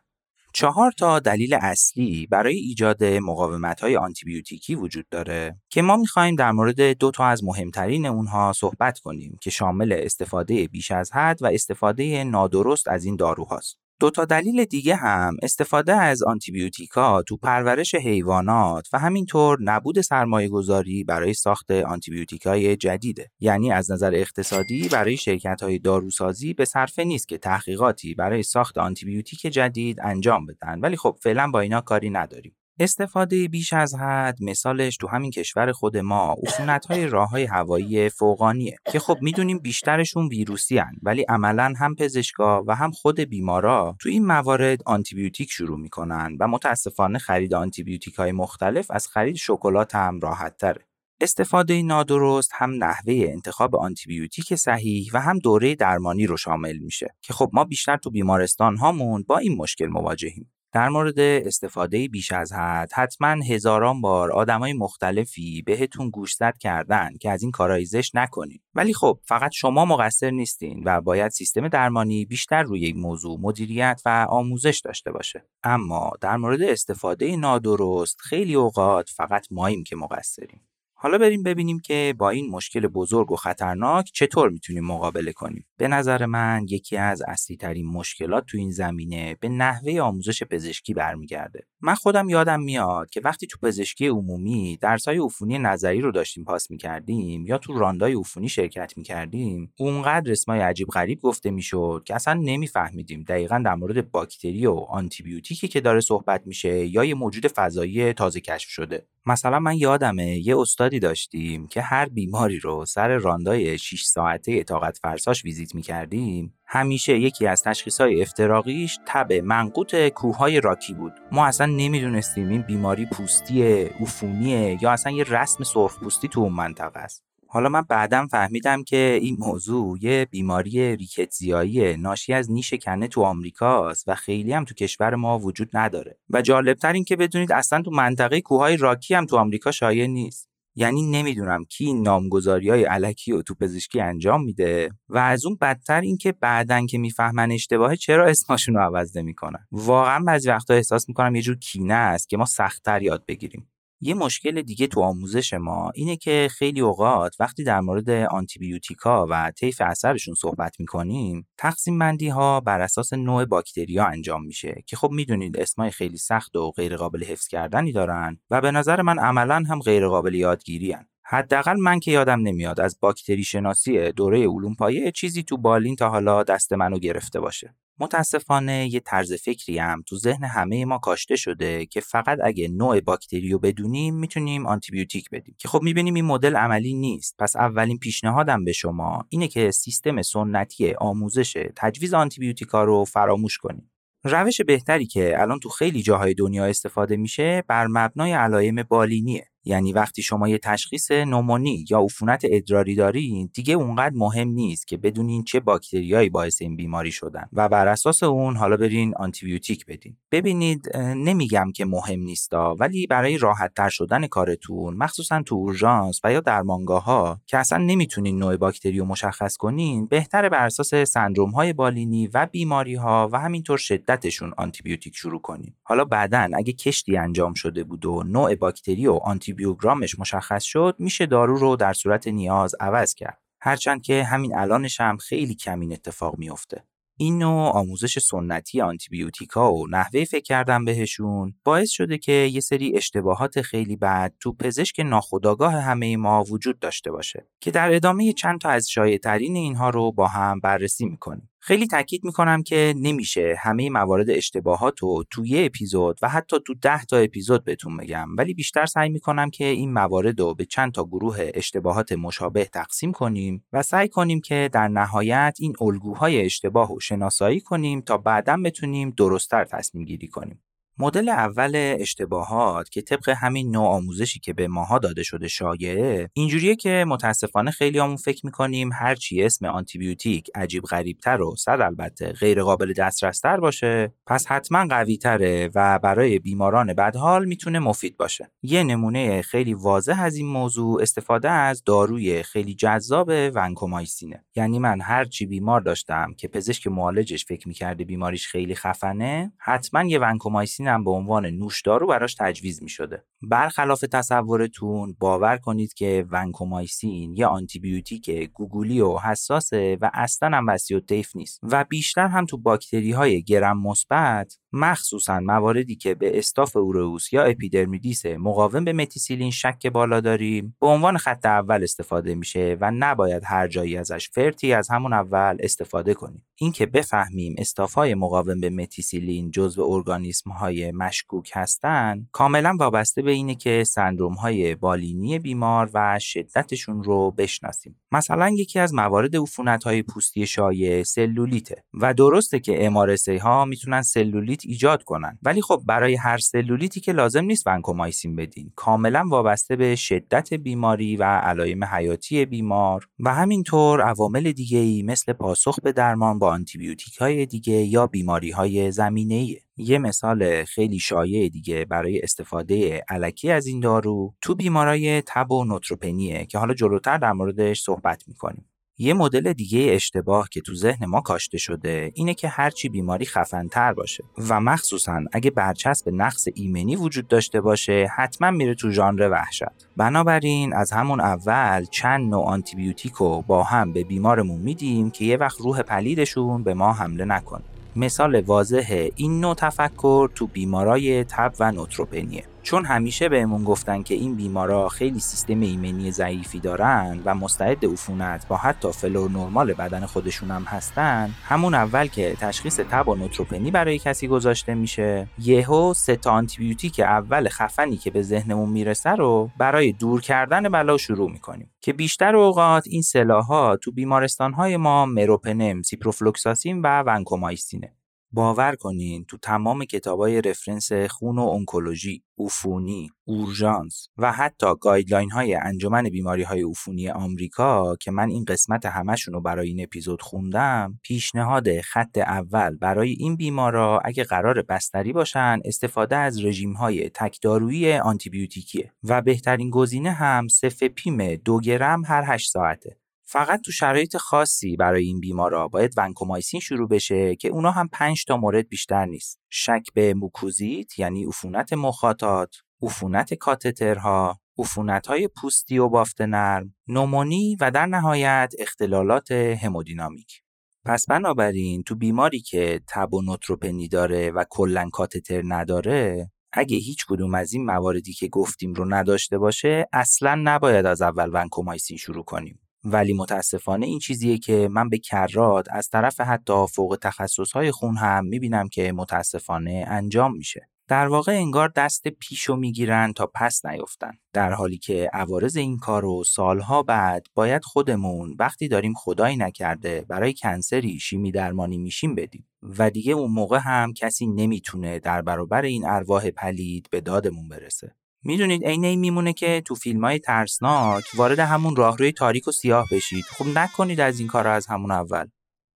چهار تا دلیل اصلی برای ایجاد مقاومت های آنتیبیوتیکی وجود داره که ما می‌خوایم در مورد دو تا از مهمترین اونها صحبت کنیم که شامل استفاده بیش از حد و استفاده نادرست از این داروهاست. دو تا دلیل دیگه هم استفاده از آنتیبیوتیکا تو پرورش حیوانات و همینطور نبود سرمایه گذاری برای ساخت آنتیبیوتیکای جدیده. یعنی از نظر اقتصادی برای شرکت های داروسازی به صرفه نیست که تحقیقاتی برای ساخت آنتیبیوتیک جدید انجام بدن. ولی خب فعلا با اینا کاری نداریم. استفاده بیش از حد مثالش تو همین کشور خود ما عفونت های راه های هوایی فوقانیه که خب می‌دونیم بیشترشون ویروسی هن ولی عملا هم پزشکا و هم خود بیمارا تو این موارد آنتیبیوتیک شروع می‌کنن و متاسفانه خرید آنتیبیوتیک های مختلف از خرید شکلات هم راحت تره. استفاده نادرست هم نحوه انتخاب آنتیبیوتیک صحیح و هم دوره درمانی رو شامل میشه که خب ما بیشتر تو بیمارستان هامون با این مشکل مواجهیم. در مورد استفاده بیش از حد حتما هزاران بار آدمای مختلفی بهتون گوشزد کردن که از این کارهای زشت نکنید ولی خب فقط شما مقصر نیستین و باید سیستم درمانی بیشتر روی این موضوع مدیریت و آموزش داشته باشه. اما در مورد استفاده نادرست خیلی اوقات فقط ماییم که مقصریم. حالا بریم ببینیم که با این مشکل بزرگ و خطرناک چطور می‌تونیم مقابله کنیم. به نظر من یکی از اصلی ترین مشکلات تو این زمینه به نحوه آموزش پزشکی برمیگرده. من خودم یادم میاد که وقتی تو پزشکی عمومی درسای عفونی نظری رو داشتیم پاس می‌کردیم یا تو راندای عفونی شرکت می‌کردیم اونقدر اسمای عجیب غریب گفته می‌شد که اصلا نمیفهمیدیم دقیقا در مورد باکتری و آنتیبیوتیکی که داره صحبت میشه یا یه موجود فضایی تازه کشف شده مثلا من یادمه یه استادی داشتیم که هر بیماری رو سر راندای 6 ساعته طاقت فرساش ویزیت می‌کردیم. همیشه یکی از تشخیصهای افتراقیش تب منقوط کوههای راکی بود. ما اصلا نمی‌دونستیم این بیماری پوستیه عفونیه یا اصلا یه رسم سرخ پوستی تو اون منطقه است. حالا من بعدم فهمیدم که این موضوع یه بیماری ریکتزیایی ناشی از نیش کنه تو آمریکاست و خیلی هم تو کشور ما وجود نداره. و جالبتر این که بدونید اصلا تو منطقه کوههای راکی هم تو آمریکا شایع نیست. یعنی نمی‌دونم کی نامگذاری های علکی و تو پزشکی انجام میده و از اون بدتر اینکه بعدن که می‌فهمن اشتباهه چرا اسمشون رو عوض نمی‌کنن. واقعا بعضی وقتا احساس می‌کنم یه جور کینه است که ما سختتر یاد بگیریم. یه مشکل دیگه تو آموزش ما اینه که خیلی اوقات وقتی در مورد آنتیبیوتیکا و طیف اثرشون صحبت می‌کنیم تقسیم بندی ها بر اساس نوع باکتریا انجام میشه که خب می‌دونید اسمای خیلی سخت و غیر قابل حفظ کردنی دارن و به نظر من عملا هم غیر قابل یادگیری هن. حداقل من که یادم نمیاد از باکتری شناسی دوره علوم پایه چیزی تو بالین تا حالا دست منو گرفته باشه. متاسفانه یه طرز فکری هم تو ذهن همه ما کاشته شده که فقط اگه نوع باکتری رو بدونیم می‌تونیم آنتیبیوتیک بدیم. که خب می‌بینیم این مدل عملی نیست. پس اولین پیشنهادم به شما اینه که سیستم سنتی آموزش تجویز آنتیبیوتیکا رو فراموش کنیم. روش بهتری که الان تو خیلی جاهای دنیا استفاده میشه بر مبنای علائم بالینیه. یعنی وقتی شما یه تشخیص نومونی یا عفونت ادراری دارین دیگه اونقدر مهم نیست که بدونین چه باکتریایی باعث این بیماری شدن. و بر اساس اون حالا برین آنتیبیوتیک بدین. ببینید نمیگم که مهم نیستا ولی برای راحت تر شدن کارتون مخصوصا تو اورژانس و یا درمانگاه ها که اصلا نمی‌تونین نوع باکتری رو مشخص کنین بهتره بر اساس سندروم های بالینی و بیماری ها و همینطور شدتشون آنتیبیوتیک شروع کنین. حالا بعدا اگه کشتی انجام شده بود و نوع باکتری و بیوگرامش مشخص شد میشه دارو رو در صورت نیاز عوض کرد. هرچند که همین الانش هم خیلی کمین اتفاق میافته. این نوع آموزش سنتی آنتیبیوتیکا و نحوه فکر کردن بهشون باعث شده که یه سری اشتباهات خیلی بد تو پزشک ناخودآگاه همه ما وجود داشته باشه که در ادامه چند تا از شایع اینها رو با هم بررسی می‌کنیم. خیلی تاکید می‌کنم که نمیشه همه موارد اشتباهات رو تو یه اپیزود و حتی تو ده تا اپیزود بهتون بگم. ولی بیشتر سعی می‌کنم که این موارد رو به چند تا گروه اشتباهات مشابه تقسیم کنیم و سعی کنیم که در نهایت این الگوهای اشتباه رو شناسایی کنیم تا بعدا بتونیم درستتر تصمیم گیری کنیم. مدل اول اشتباهات که طبق همین نوع آموزشی که به ماها داده شده شایعه اینجوریه که متاسفانه خیلیامون فکر می‌کنیم هرچی اسم آنتیبیوتیک عجیب غریبتر و صد البته غیر قابل دسترستر باشه پس حتما قوی تره و برای بیماران بدحال می‌تونه مفید باشه. یه نمونه خیلی واضح از این موضوع استفاده از داروی خیلی جذاب ونکومایسینه. یعنی من هرچی بیمار داشتم که پزشک معالجش فکر می‌کرده بیماریش خیلی خفنه حتما یه ونکومایسین هم به عنوان نوشدارو براش تجویز می شده. برخلاف تصورتون باور کنید که ونکومایسین یه آنتیبیوتیک گوگولی و حساسه و اصلا هم وسیع الطیف نیست و بیشتر هم تو باکتری های گرم مثبت مخصوصا مواردی که به staph aureus یا epidermidis مقاوم به متیسیلین شک بالا داریم به عنوان خط اول استفاده میشه و نباید هر جایی ازش فرتی از همون اول استفاده کنیم. اینکه بفهمیم های مقاوم به متیسیلین جزو ارگانیسم های مشکوک هستند کاملا وابسته به اینه که سندروم های بالینی بیمار و شدتشون رو بشناسیم. مثلا یکی از موارد عفونت های پوستی شایع سلولیته و درسته که MRSA ها می‌تونن سلولیت ایجاد کنن. ولی خب برای هر سلولیتی که لازم نیست ونکومایسین بدین. کاملا وابسته به شدت بیماری و علائم حیاتی بیمار. و همینطور عوامل دیگه ای مثل پاسخ به درمان با آنتیبیوتیک های دیگه یا بیماری های زمینه یه مثال خیلی شایع دیگه برای استفاده علکی از این دارو تو بیمارای تب و نوتروپنیه که حالا جلوتر در موردش صحبت می‌کنیم. یه مدل دیگه اشتباه که تو ذهن ما کاشته شده اینه که هرچی بیماری خفنتر باشه. و مخصوصا اگه برچسب نقص ایمنی وجود داشته باشه حتما میره تو ژانر وحشت. بنابراین از همون اول چند نوع آنتیبیوتیک رو با هم به بیمارمون میدیم که یه وقت روح پلیدشون به ما حمله نکنه. مثال واضح این نوع تفکر تو بیمارای تب و نوتروپنیه. چون همیشه بهمون گفتن که این بیمارا خیلی سیستم ایمنی ضعیفی دارن و مستعد عفونت با حتی فلور نرمال بدن خودشون هم هستن همون اول که تشخیص تب و نوتروپنی برای کسی گذاشته میشه. یهو سه تا آنتیبیوتیک اول خفنی که به ذهنمون می‌رسه رو برای دور کردن بلا شروع می‌کنیم که بیشتر اوقات این سلاحها تو بیمارستانهای ما مروپنم، سیپروفلوکساسین و ونکومایسینه باور کنین تو تمام کتابای reference خون و انکولوژی، عفونی، اورژانس و حتی guideline های انجمن بیماری های عفونی آمریکا که من این قسمت همشون رو برای این اپیزود خوندم پیشنهاد خط اول برای این بیمارا اگه قراره بستری باشن استفاده از رژیم های تکدارویی آنتیبیوتیکیه و بهترین گزینه هم سفپیم دو گرم هر 8 ساعته. فقط تو شرایط خاصی برای این بیمارا باید ونکومایسین شروع بشه که اونا هم 5 تا مورد بیشتر نیست. شک به موکوزیت یعنی عفونت مخاطات، عفونت کاتترها، عفونت های پوستی و بافت نرم، نومونی و در نهایت اختلالات همودینامیک. پس بنابراین تو بیماری که تب و نوتروپنی داره و کلا کاتتر نداره اگه هیچ کدوم از این مواردی که گفتیم رو نداشته باشه اصلا نباید از اول ونکومایسین شروع کنیم. ولی متاسفانه این چیزیه که من به کرات از طرف حتی فوق تخصصهای خون هم می‌بینم که متاسفانه انجام میشه. در واقع انگار دست پیشو می‌گیرن تا پس نیفتن در حالی که عوارض این کار رو سالها بعد باید خودمون وقتی داریم خدایی نکرده برای کنسری شیمی درمانی میشیم بدیم. و دیگه اون موقع هم کسی نمی‌تونه در برابر این ارواح پلید به دادمون برسه. می‌دونید عین این میمونه که تو فیلم های ترسناک وارد همون راهروی تاریک و سیاه بشید. خب نکنید از این کار از همون اول.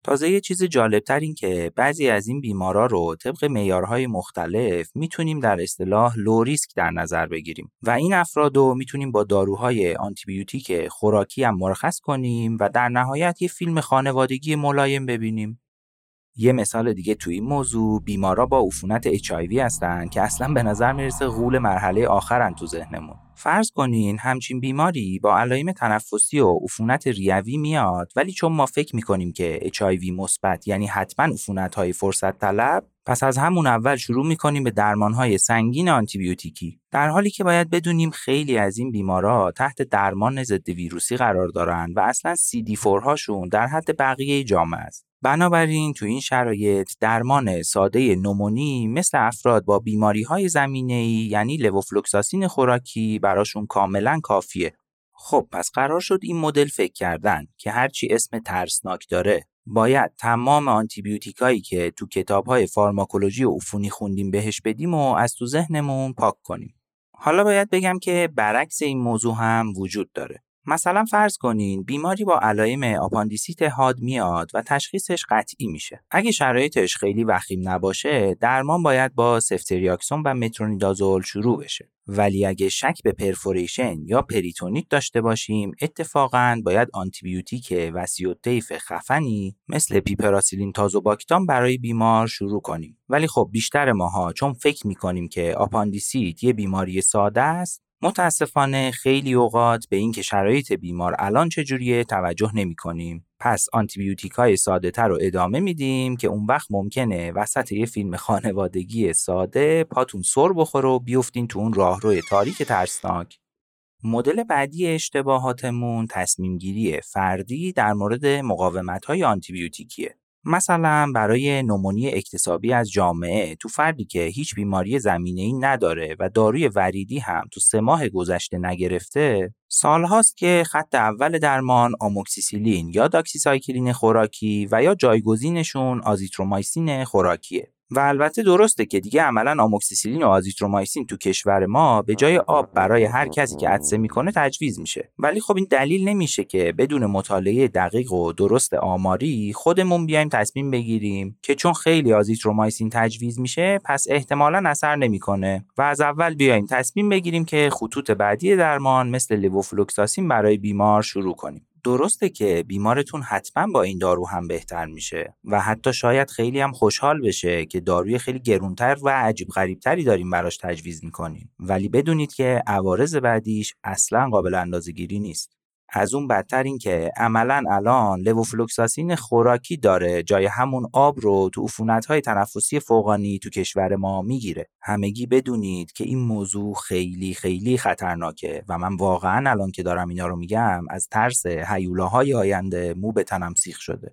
تازه یه چیز جالبتر این که بعضی از این بیمارا رو طبق معیارهای مختلف می‌تونیم در اصطلاح لو ریسک در نظر بگیریم و این افراد رو می‌تونیم با داروهای آنتیبیوتیک خوراکی هم مرخص کنیم و در نهایت یه فیلم خانوادگی ملایم ببینیم. یه مثال دیگه توی این موضوع بیمارا با عفونت HIV هستن که اصلا به نظر می‌رسه غول مرحله آخرن تو ذهنمون. فرض کنین همچین بیماری با علائم تنفسی و عفونت ریوی میاد ولی چون ما فکر می‌کنیم که HIV مثبت یعنی حتما عفونت های فرصت طلب پس از همون اول شروع می‌کنیم به درمان های سنگین آنتیبیوتیکی. در حالی که باید بدونیم خیلی از این بیمارا تحت درمان ضد ویروسی قرار دارن و اصلا CD4 هاشون در حد بقیه جامعه است. بنابراین تو این شرایط درمان ساده نومونی مثل افراد با بیماری های زمینه ای یعنی لوفلوکساسین خوراکی براشون کاملا کافیه. خب پس قرار شد این مدل فکر کردن که هرچی اسم ترسناک داره باید تمام آنتیبیوتیکایی که تو کتاب های فارماکولوژی و عفونی خوندیم بهش بدیم رو از تو ذهنمون پاک کنیم. حالا باید بگم که برعکس این موضوع هم وجود داره. مثلا فرض کنین بیماری با علائم آپاندیسیت حاد میاد و تشخیصش قطعی میشه. اگه شرایطش خیلی وخیم نباشه، درمان باید با سفتریاکسون و مترونیدازول شروع بشه. ولی اگه شک به perforation یا پریتونیت داشته باشیم، اتفاقا باید آنتیبیوتیک وسیع الطیف خفنی مثل پیپراسیلین تازوباکتام برای بیمار شروع کنیم. ولی خب بیشتر ماها چون فکر می‌کنیم که آپاندیسیت یه بیماری ساده است، متاسفانه خیلی اوقات به اینکه شرایط بیمار الان چجوریه توجه نمی کنیم. پس آنتیبیوتیک های ساده تر رو ادامه میدیم که اون وقت ممکنه وسط یه فیلم خانوادگی ساده پاتون سر بخوره و بیفتین تو اون راهروی تاریک ترسناک. مدل بعدی اشتباهاتمون تصمیم گیری فردی در مورد مقاومت های آنتیبیوتیکیه. مثلا برای نومونی اکتسابی از جامعه تو فردی که هیچ بیماری زمینه ای نداره و داروی وریدی هم تو سه ماه گذشته نگرفته سالهاست که خط اول درمان آموکسیسیلین یا داکسیسایکلین خوراکی و یا جایگزینشون آزیترومایسین خوراکیه. و البته درسته که دیگه عملا آموکسیسیلین و آزیترومایسین تو کشور ما به جای آب برای هر کسی که عطسه می‌کنه تجویز میشه. ولی خب این دلیل نمیشه که بدون مطالعه دقیق و درست آماری خودمون بیایم تصمیم بگیریم که چون خیلی آزیترومایسین تجویز میشه پس احتمالا اثر نمی‌کنه. و از اول بیایم تصمیم بگیریم که خطوط بعدی درمان مثل لووفلوکساسین برای بیمار شروع کنیم. درسته که بیمارتون حتما با این دارو هم بهتر میشه و حتی شاید خیلی هم خوشحال بشه که داروی خیلی گرونتر و عجیب غریبتری داریم براش تجویز می‌کنیم ولی بدونید که عوارض بعدیش اصلا قابل اندازه گیری نیست. از اون بدتر این که عملا الان لووفلوکساسین خوراکی داره جای همون آب رو تو های تنفسی فوقانی تو کشور ما می‌گیره. همگی بدونید که این موضوع خیلی خیلی خطرناکه و من واقعا الان که دارم اینا رو میگم از ترس هیولاهای آینده مو به تنم سیخ شده.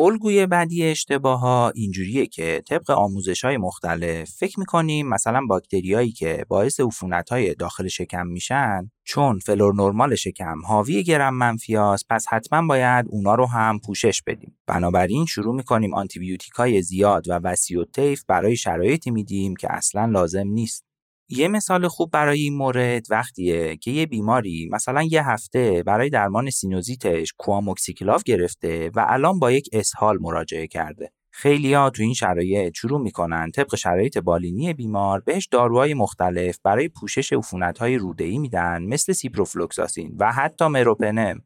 الگوی بعدی اشتباه ها اینجوریه که طبق آموزش های مختلف فکر می‌کنیم مثلا باکتریایی که باعث عفونت های داخل شکم میشن چون فلور نرمال شکم حاوی گرم منفی پس حتما باید اونا رو هم پوشش بدیم. بنابراین شروع می‌کنیم آنتیبیوتیک های زیاد و وسیع طیف برای شرایطی میدیم که اصلا لازم نیست. یه مثال خوب برای این مورد وقتیه که یه بیماری مثلا یه هفته برای درمان سینوزیتش کواموکسیکلاف گرفته و الان با یک اسهال مراجعه کرده. خیلی ها تو این شرایط شروع می‌کنن طبق شرایط بالینی بیمار بهش داروهای مختلف برای پوشش عفونت‌های روده‌ای میدن مثل سیپروفلوکساسین و حتی مروپنم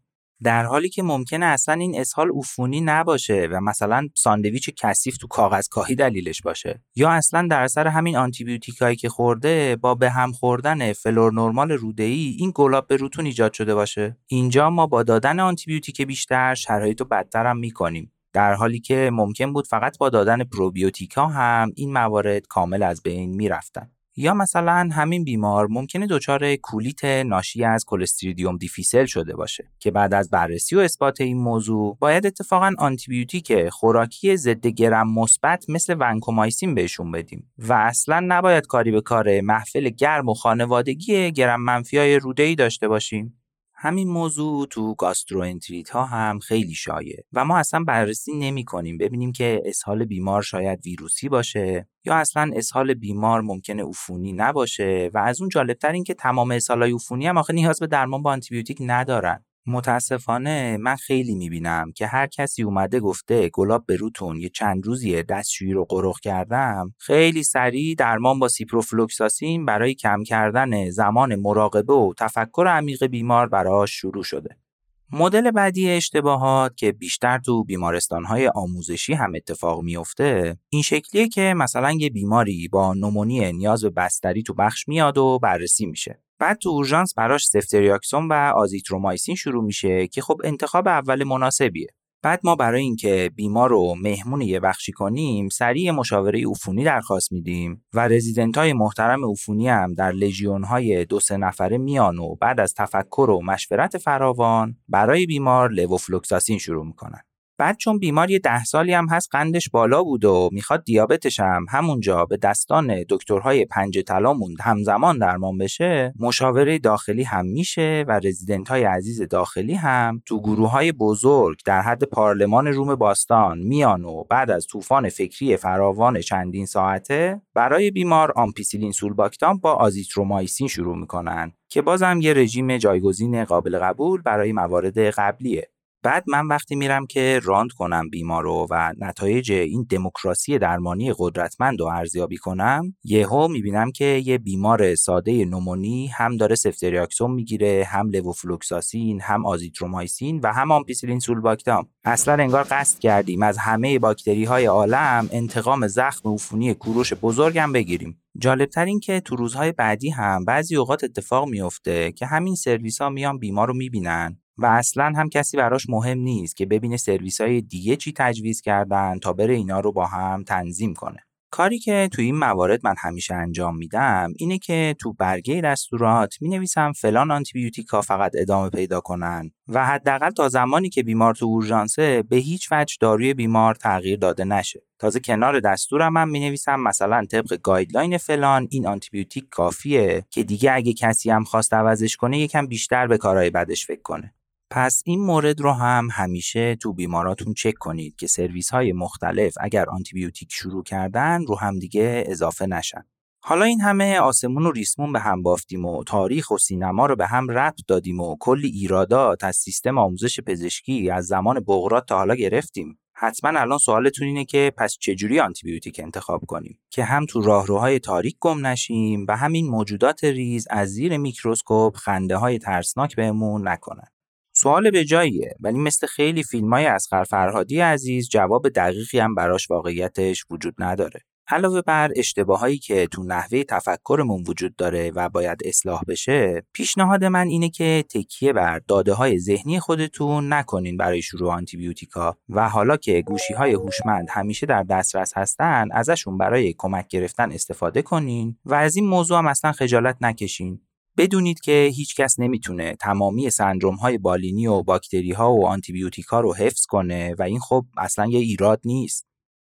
در حالی که ممکنه اصلا این اسهال عفونی نباشه و مثلا ساندویچ کثیف تو کاغذ کاهی دلیلش باشه. یا اصلا در اثر همین آنتیبیوتیکایی که خورده با به هم خوردن فلور نرمال ای این گلاب به روتون ایجاد شده باشه. اینجا ما با دادن آنتیبیوتیک بیشتر شرایط رو بدتر هم می‌کنیم. در حالی که ممکن بود فقط با دادن پروبیوتیکا هم این موارد کامل از بین می‌رفتن. یا مثلا همین بیمار ممکنه دچار کولیت ناشی از کلستریدیوم دیفیسل شده باشه که بعد از بررسی و اثبات این موضوع باید اتفاقا آنتیبیوتیک خوراکی ضد گرم مثبت مثل ونکومایسین بهشون بدیم و اصلا نباید کاری به کار محفل گرم و خانوادگی گرم منفی های روده داشته باشیم. همین موضوع تو گاستروانتریت ها هم خیلی شایعه و ما اصلا بررسی نمی کنیم ببینیم که اسهال بیمار شاید ویروسی باشه یا اصلا اسهال بیمار ممکنه عفونی نباشه و از اون جالبتر این که تمام اسهالای عفونی هم آخه نیاز به درمان با آنتیبیوتیک ندارن. متاسفانه من خیلی می‌بینم که هر کسی اومده گفته گلاب به روتون یه چند روزیه دستشویی رو قرق کردم خیلی سریع درمان با سیپروفلوکساسین برای کم کردن زمان مراقبه و تفکر عمیق بیمار براش شروع شده. مدل بعدی اشتباهات که بیشتر تو بیمارستانهای آموزشی هم اتفاق میفته این شکلیه که مثلا یه بیماری با نومونی نیاز به بستری تو بخش میاد و بررسی میشه. بعد تو اورژانس براش سفتریاکسون و آزیترومایسین شروع میشه که خب انتخاب اول مناسبیه. بعد ما برای اینکه بیمار رو مهمون یه بخشی کنیم سریع مشاوره عفونی درخواست میدیم و رزیدنت های محترم عفونی هم در لژیون های دو سه نفره میان و بعد از تفکر و مشورت فراوان برای بیمار لوفلوکساسین شروع می‌کنن. بعد چون بیمار یه ده سالی هم هست قندش بالا بود و می‌خواد دیابتش هم. همونجا به دستان دکترهای پنج طلا موند. همزمان درمان بشه مشاوره داخلی هم میشه و رزیدنت های عزیز داخلی هم تو گروه های بزرگ در حد پارلمان روم باستان میان و بعد از طوفان فکری فراوان چندین ساعته برای بیمار آمپیسیلین سولباکتام با آزیترومایسین شروع می‌کنن که بازم یه رژیم جایگزین قابل قبول برای موارد قبلیه. بعد من وقتی میرم که round کنم بیمارو و نتایج این دموکراسی درمانی قدرتمند رو ارزیابی کنم یهو می‌بینم که یه بیمار ساده نومونی هم داره سفتریاکسون می‌گیره هم لوفلوکساسین هم آزیترومایسین و هم آمپیسیلین سولباکتام اصلا انگار قصد کردیم از همه باکتری های عالم انتقام زخم عفونی کوروش بزرگم بگیریم. جالبتر این که تو روزهای بعدی هم بعضی اوقات اتفاق میفته که همین سرویس ها میان بیمار رو می‌بینن. و اصلا هم کسی براش مهم نیست که ببینه سرویس های دیگه چی تجویز کردن تا بره اینا رو با هم تنظیم کنه. کاری که تو این موارد من همیشه انجام میدم اینه که تو برگه دستورات می نویسم فلان آنتیبیوتیکا فقط ادامه پیدا کنن و حداقل تا زمانی که بیمار تو اورژانسه به هیچ وجه داروی بیمار تغییر داده نشه. تازه کنار دستورم هم می نویسم مثلا طبق guideline فلان این آنتیبیوتیک کافیه که دیگه اگه کسی هم خواست عوضش کنه یکم بیشتر به کارهای بدش فکر کنه. پس این مورد رو هم همیشه تو بیماراتون چک کنید که سرویس های مختلف اگر آنتیبیوتیک شروع کردن رو همدیگه اضافه نشن. حالا این همه آسمون و ریسمون به هم بافتیم و تاریخ و سینما رو به هم ربط دادیم و کلی ایرادات از سیستم آموزش پزشکی از زمان بقراط تا حالا گرفتیم. حتما الان سوالتون اینه که پس چجوری آنتیبیوتیک انتخاب کنیم که هم تو راهروهای تاریک گم نشیم و هم این موجودات ریز از زیر میکروسکوپ خنده های ترسناک بهمون نکنن. سوال به جاییه. ولی مثل خیلی فیلم های از فرهادی عزیز جواب دقیقی هم براش واقعیتش وجود نداره. علاوه بر اشتباهایی که تو نحوه تفکرمون وجود داره و باید اصلاح بشه پیشنهاد من اینه که تکیه بر داده های ذهنی خودتون نکنین برای شروع آنتیبیوتیکا. و حالا که گوشی های هوشمند همیشه در دسترس هستن ازشون برای کمک گرفتن استفاده کنین و از این موضوع هم اصلا خجالت نکشین. بدونید که هیچ کس نمی‌تونه تمامی سندروم های بالینی و باکتری ها و آنتیبیوتیکا رو حفظ کنه و این خب اصلا یه ایراد نیست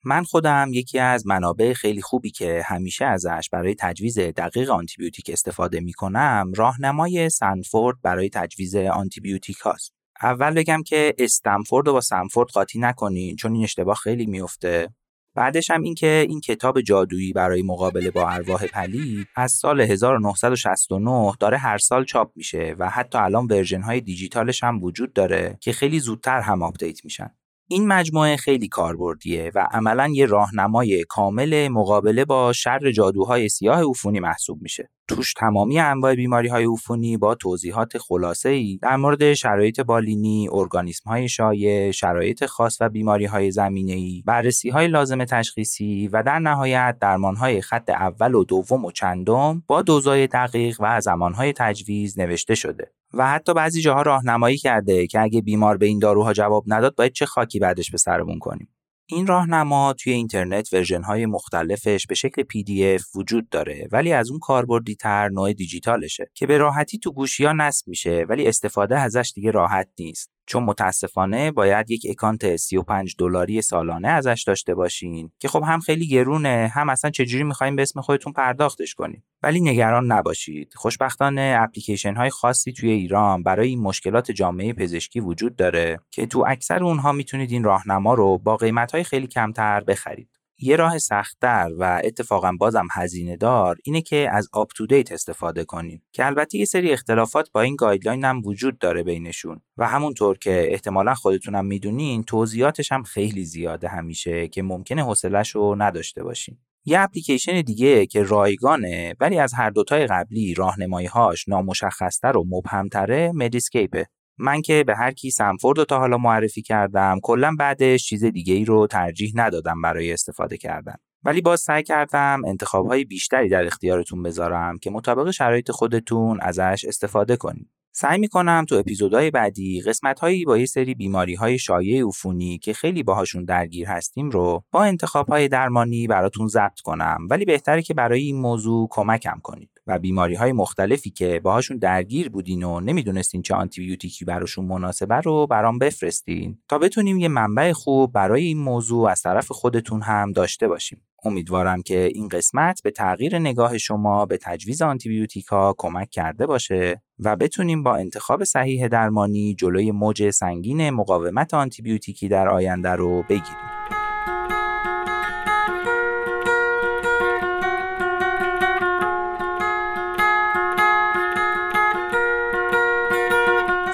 من خودم یکی از منابع خیلی خوبی که همیشه ازش برای تجویز دقیق آنتیبیوتیک استفاده می کنم راهنمای سنفورد برای تجویز آنتیبیوتیک هاست. اول بگم که استنفورد رو با سنفورد قاطی نکنین چون این اشتباه خیلی میفته. بعدش هم اینکه این کتاب جادویی برای مقابله با ارواح پلید از سال 1969 داره هر سال چاپ میشه و حتی الان version های دیجیتالش هم وجود داره که خیلی زودتر هم update میشن. این مجموعه خیلی کاربردیه و عملا یه راهنمای کامل مقابله با شر جادوهای سیاه عفونی محسوب میشه. توش تمامی انواع بیماری های عفونی با توضیحات خلاصه ای در مورد شرایط بالینی، ارگانیسم های شایع، شرایط خاص و بیماری های زمینه ای، بررسی های لازم تشخیصی و در نهایت درمان های خط اول و دوم و چندم با دوزای دقیق و زمان های تجویز نوشته شده. و حتی بعضی جاها راهنمایی کرده که اگه بیمار به این داروها جواب نداد باید چه خاکی بعدش به سرمون کنیم. این راهنما توی اینترنت version های مختلفش به شکل PDF وجود داره ولی از اون کاربردی تر نوع دیجیتالشه که به راحتی تو گوشی ها نصب میشه ولی استفاده ازش دیگه راحت نیست چون متاسفانه باید یک اکانت 35 دلاری سالانه ازش داشته باشین که خب هم خیلی گرونه هم اصلا چجوری می‌خوایم به اسم خودتون پرداختش کنیم. ولی نگران نباشید. خوشبختانه اپلیکیشن های خاصی توی ایران برای این مشکلات جامعه پزشکی وجود داره که تو اکثر اونها می‌تونید این راهنما رو با قیمت های خیلی کمتر بخرید. یه راه سختتر و اتفاقا بازم هزینه دار اینه که از UpToDate استفاده کنین که البته یه سری اختلافات با این guideline هم وجود داره بینشون. و همونطور که احتمالا خودتونم می‌دونین توضیحاتش هم خیلی زیاده همیشه که ممکنه حوصلش رو نداشته باشین. یه اپلیکیشن دیگه که رایگانه ولی از هر دوتای قبلی راهنمایی‌هاش نامشخصتر و مبهمتره مدیسکیپه من که به هر کی سنفورد رو تا حالا معرفی کردم کلا بعدش چیز دیگه ای رو ترجیح ندادم برای استفاده کردن. ولی باز سعی کردم انتخابهای بیشتری در اختیارتون بذارم که مطابق شرایط خودتون ازش استفاده کنید. سعی می‌کنم تو اپیزودهای بعدی قسمتهایی با یه سری بیماری های شایع عفونی که خیلی باهاشون درگیر هستیم رو با انتخابهای درمانی براتون ضبط کنم. ولی بهتره که برای این موضوع کمکم کنید و بیماری های مختلفی که باهاشون درگیر بودین و نمی‌دونستین چه آنتیبیوتیکی براشون مناسبه رو برام بفرستین تا بتونیم یه منبع خوب برای این موضوع از طرف خودتون هم داشته باشیم. امیدوارم که این قسمت به تغییر نگاه شما به تجویز آنتیبیوتیکا کمک کرده باشه. و بتونیم با انتخاب صحیح درمانی جلوی موج سنگین مقاومت آنتیبیوتیکی در آینده رو بگیریم.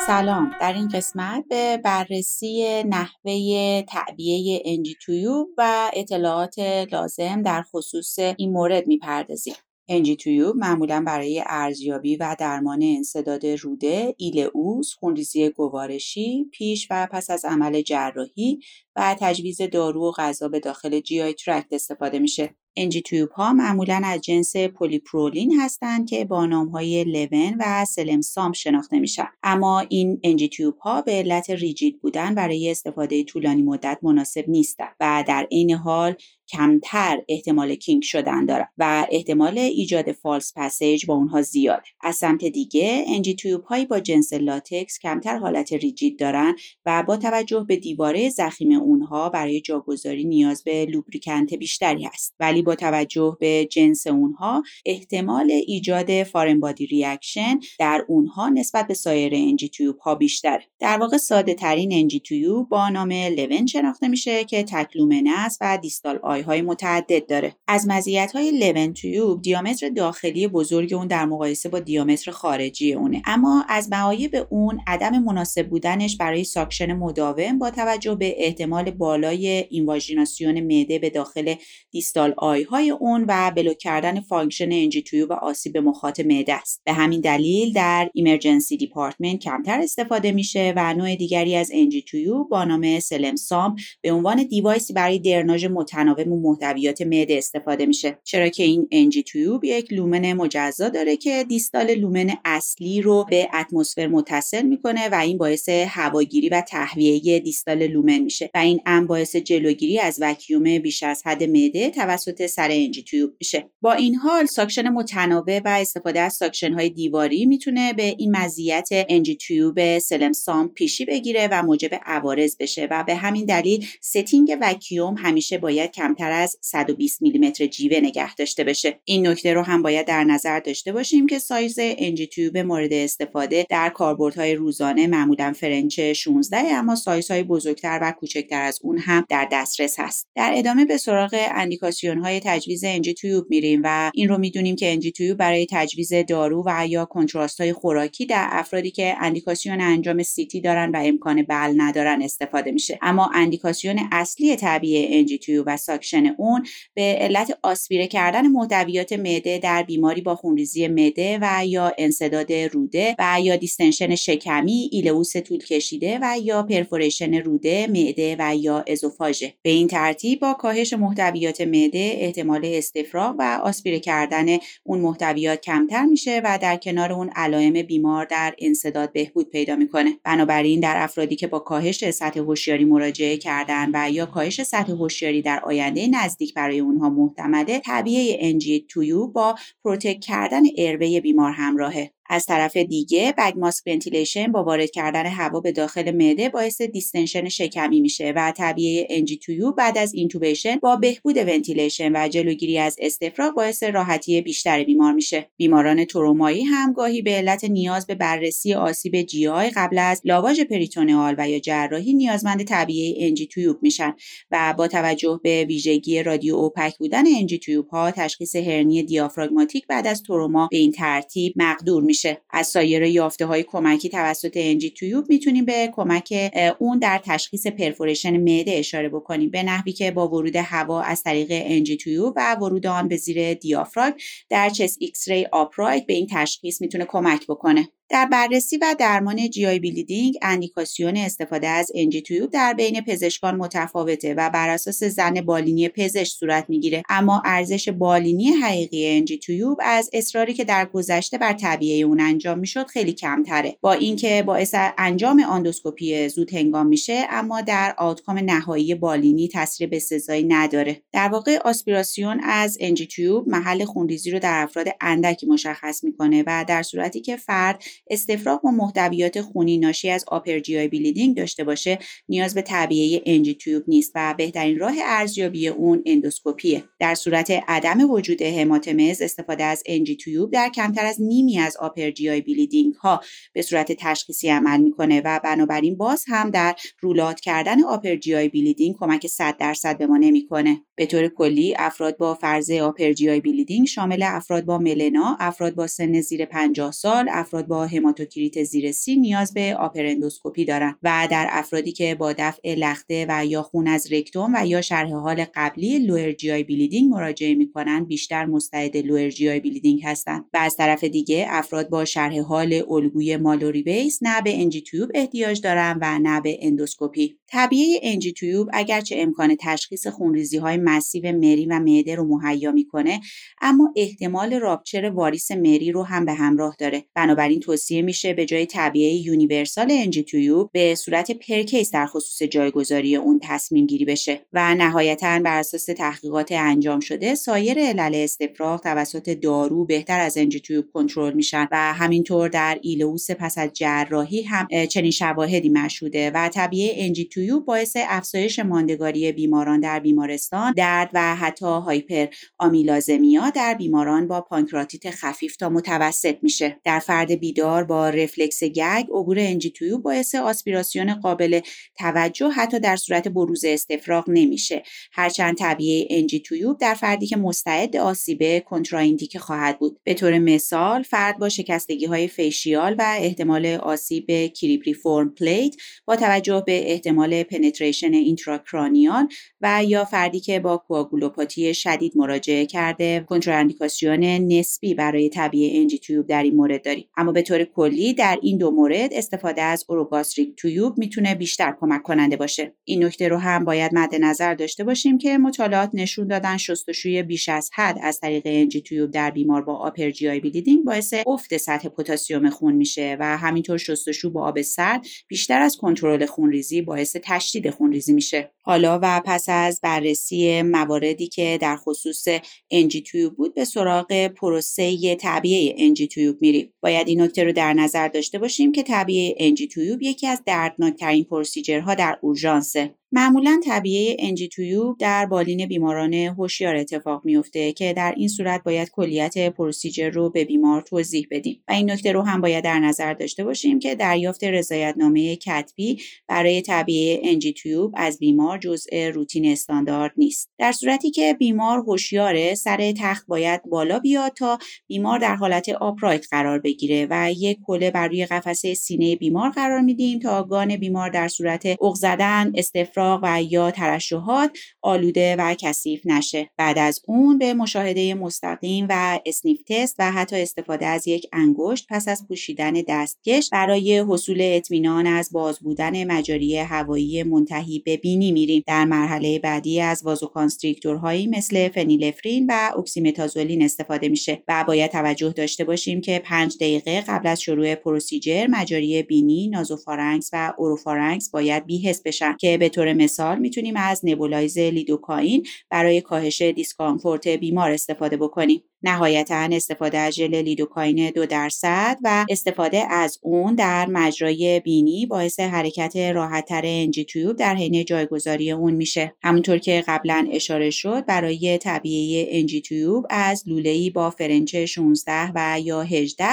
سلام در این قسمت به بررسی نحوه تعبیه NG tube و اطلاعات لازم در خصوص این مورد می‌پردازیم. NG tube معمولا برای ارزیابی و درمان انسداد روده، ایلئوس، خونریزی گوارشی، پیش و پس از عمل جراحی و تجویز دارو و غذا به داخل GI tract استفاده میشه. NG tube ها معمولا از جنس پلی‌پروپیلن هستند که با نام های Levin و Salem Sump شناخته میشن اما این NG tube ها به علت rigid بودن برای استفاده طولانی مدت مناسب نیستند و در عین حال کمتر احتمال kink شدن دارن و احتمال ایجاد false passage با اونها زیاده از سمت دیگه NG tube هایی با جنس لاتکس کمتر حالت rigid دارن و با توجه به دیواره ضخیم اونها برای جاگذاری نیاز به lubricant بیشتری هست. ولی با توجه به جنس اونها احتمال ایجاد foreign body reaction در اونها نسبت به سایر NG tube ها بیشتره. در واقع ساده ترین NG tube با نام Levin شناخته میشه که تک lumen ه است و distal eye های متعدد داره. از مزیت های Levin tube diameter داخلی بزرگ اون در مقایسه با diameter خارجی اونه. اما از معایب اون عدم مناسب بودنش برای suction مداوم با توجه به احتمال احتمال بالای اینواژیناسیون معده به داخل distal eye های اون و block کردن function NG و آسیب مخاط معده است. به همین دلیل در emergency department کمتر استفاده میشه و نوع دیگری از NG با نام Salem Sump به عنوان device ی برای درناژ متناوب و محتویات معده استفاده میشه. چرا که این NG tube یک lumen مجزا داره که distal lumen اصلی رو به اتمسفر متصل می‌کنه و این باعث هواگیری و تهویه distal lumen میشه و این امر باعث جلوگیری از وکیوم بیش از حد معده توسط سر NG tube میشه. با این حال suction متناوب و استفاده از suction های دیواری می‌تونه به این مزیت NG tube Salem Sump پیشی بگیره و موجب عوارض بشه و به همین دلیل setting vacuum همیشه باید کمتر از 120 میلیمتر جیوه نگه داشته بشه این نکته رو هم باید در نظر داشته باشیم که سایز NG tube مورد استفاده در کاربردهای روزانه معمولا French 16 اما سایزهای بزرگتر و کوچکتر از اون هم در دسترس هست. در ادامه به سراغ اندیکاسیون های تجویز NG tube میریم و این رو می‌دونیم که NG tube برای تجویز دارو و یا contrast های خوراکی در افرادی که اندیکاسیون انجام CT دارن و امکان بلع ندارن استفاده میشه. اما اندیکاسیون اصلی تعبیه NG tube و suction اون به علت آسپیره کردن محتویات معده در بیماری با خونریزی معده و یا انصداد روده و یا دیستنشن شکمی، ایلئوس طول کشیده و یا پرفوریشن روده، معده و یا ازوفاژه. به این ترتیب با کاهش محتویات معده احتمال استفراغ و آسپیره کردن اون محتویات کمتر میشه و در کنار اون علائم بیمار در انصداد بهبود پیدا می‌کنه. بنابراین در افرادی که با کاهش سطح هوشیاری مراجعه کردن و یا کاهش سطح هوشیاری در آینده نزدیک برای اونها محتمله طبیعه انجی تویو با protect کردن airway بیمار همراهه از طرف دیگه bag mask ventilation با وارد کردن هوا به داخل معده باعث distension شکمی میشه و تعبیه NG tube بعد از intubation با بهبود ventilation و جلوگیری از استفراغ باعث راحتی بیشتر بیمار میشه. بیماران ترومایی هم گاهی به علت نیاز به بررسی آسیب GI قبل از لاواژ پریتونئال و یا جراحی نیازمند تعبیه NG tube میشن و با توجه به ویژگی radiopaque بودن NG tube ها تشخیص هرنی دیافراگماتیک بعد از تروما به این ترتیب مقدور میشه. از سایر یافته های کمکی توسط NG tube می‌تونیم به کمک اون در تشخیص perforation معده اشاره بکنیم. به نحوی که با ورود هوا از طریق NG tube و ورود آن به زیر دیافراگم در chest X-ray upright به این تشخیص می‌تونه کمک بکنه. در بررسی و درمان GI bleeding اندیکاسیون استفاده از NG tube در بین پزشکان متفاوته و بر اساس ظن بالینی پزشک صورت می‌گیره. اما ارزش بالینی حقیقی NG tube از اصراری که در گذشته بر تعبیه اون انجام می‌شد خیلی کمتره. با اینکه باعث انجام آندوسکوپی زود هنگام میشه اما در outcome نهایی بالینی تاثیر بسزایی نداره. در واقع آسپیراسیون از NG tube محل خونریزی رو در افراد اندکی مشخص می‌کنه و در صورتی که فرد استفراغ و محتویات خونی ناشی از upper GI bleeding داشته باشه نیاز به تعبیه NG tube نیست و بهترین راه ارزیابی اون اندوسکوپیه. در صورت عدم وجود هماتمز استفاده از NG tube در کمتر از نیمی از upper GI bleeding ها به صورت تشخیصی عمل می‌کنه و بنابراین باز هم در rule out کردن upper GI bleeding کمک 100 درصد به ما نمی‌کنه. به طور کلی افراد با فرض upper GI bleeding شامل افراد با ملنا افراد با سن زیر 50 سال افراد با هماتوکریت زیر سی نیاز به upper اندوسکوپی دارند و در افرادی که با دفع لخته و یا خون از رکتوم و یا شرح حال قبلی lower GI bleeding مراجعه می‌کنند بیشتر مستعد lower GI bleeding هستند و از طرف دیگه افراد با شرح حال الگوی مالوری ویس نه به NG tube احتیاج دارند و نه به اندوسکوپی. تعبیه NG tube اگرچه امکان تشخیص خونریزی های massive مری و معده رو مهیا می‌کنه اما احتمال rupture واریس مری رو هم به همراه داره. بنابراین توصیه میشه به جای تعبیه universal NG tube به صورت per case در خصوص جایگذاری اون تصمیم گیری بشه و نهایتا بر اساس تحقیقات انجام شده سایر علل استفراغ توسط دارو بهتر از NG tube کنترل میشن و همینطور در ileus پس از جراحی هم چنین شواهدی مشهوده و تعبیه tube باعث افزایش ماندگاری بیماران در بیمارستان درد و حتی hyperamylasemia در بیماران با پانکراتیت خفیف تا متوسط میشه. در فرد بیدار هوشیار با رفلکس gag عبور NG tube باعث آسپیراسیون قابل توجه حتی در صورت بروز استفراغ نمیشه. هرچند تعبیه NG tube در فردی که مستعد آسیب contraindicate خواهد بود. به طور مثال فرد با شکستگی های facial و احتمال آسیب cribriform plate با توجه به احتمال penetration intracranial و یا فردی که با کواگولوپاتی شدید مراجعه کرده کنتراندیکاسیون نسبی برای تعبیه NG tube در این مورد داریم. اما به طور کلی در این دو مورد استفاده از orogastric tube می‌تونه بیشتر کمک کننده باشه. این نکته رو هم باید مد نظر داشته باشیم که مطالعات نشون دادن شستشوی بیش از حد از طریق NG tube در بیمار با upper GI bleeding باعث افت سطح پتاسیم خون میشه و همینطور شستشو با آب سرد بیشتر از کنترل خونریزی باعث تشدید خونریزی میشه. حالا و پس از بررسی مواردی که در خصوص انجی تویوب بود به سراغ پروسه طبیعه انجی تویوب میریم. باید این نکته رو در نظر داشته باشیم که طبیعه انجی تویوب یکی از دردناکترین پروسیجرها در اورژانسه. معمولا طبیعه انجی تویوب در بالین بیماران هوشیار اتفاق میفته که در این صورت باید کلیت پروسیجر رو به بیمار توضیح بدیم. و این نکته رو هم باید در نظر داشته باشیم که دریافت رضایتنامه کتبی برای طبیعه انجی تویوب از بیمار جزء روتین استاندارد نیست. در صورتی که بیمار هوشیاره سر تخت باید بالا بیاد تا بیمار در حالت upright قرار بگیره و یک حوله بر روی قفسه سینه بیمار قرار میدیم تا گان بیمار در صورت اغ زدن استفراغ و یا ترشحات آلوده و کثیف نشه. بعد از اون به مشاهده مستقیم و sniff test و حتی استفاده از یک انگشت پس از پوشیدن دستکش برای حصول اطمینان از باز بودن مجاری هوایی منتهی به بینی میریم. در مرحله بعدی از vasoconstrictor هایی مثل فنیلفرین و اکسیمتازولین استفاده میشه و باید توجه داشته باشیم که پنج دقیقه قبل از شروع procedure مجاری بینی نازوفارنکس و اوروفارنکس باید بی‌حس بشن که به طور مثال می‌تونیم از nebulize لیدوکاین برای کاهش discomfort بیمار استفاده بکنیم. نهایتا استفاده از ژل لیدوکاین دو درصد و استفاده از اون در مجرای بینی باعث حرکت راحتتر NG tube در حین جایگذاری اون میشه. همونطور که قبلا اشاره شد برای تعبیه NG tube از لوله‌ای با French 16 و یا 18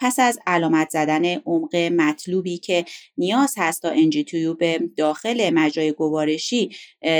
پس از علامت زدن عمق مطلوبی که نیاز هست تا NG tube داخل مجرای گوارشی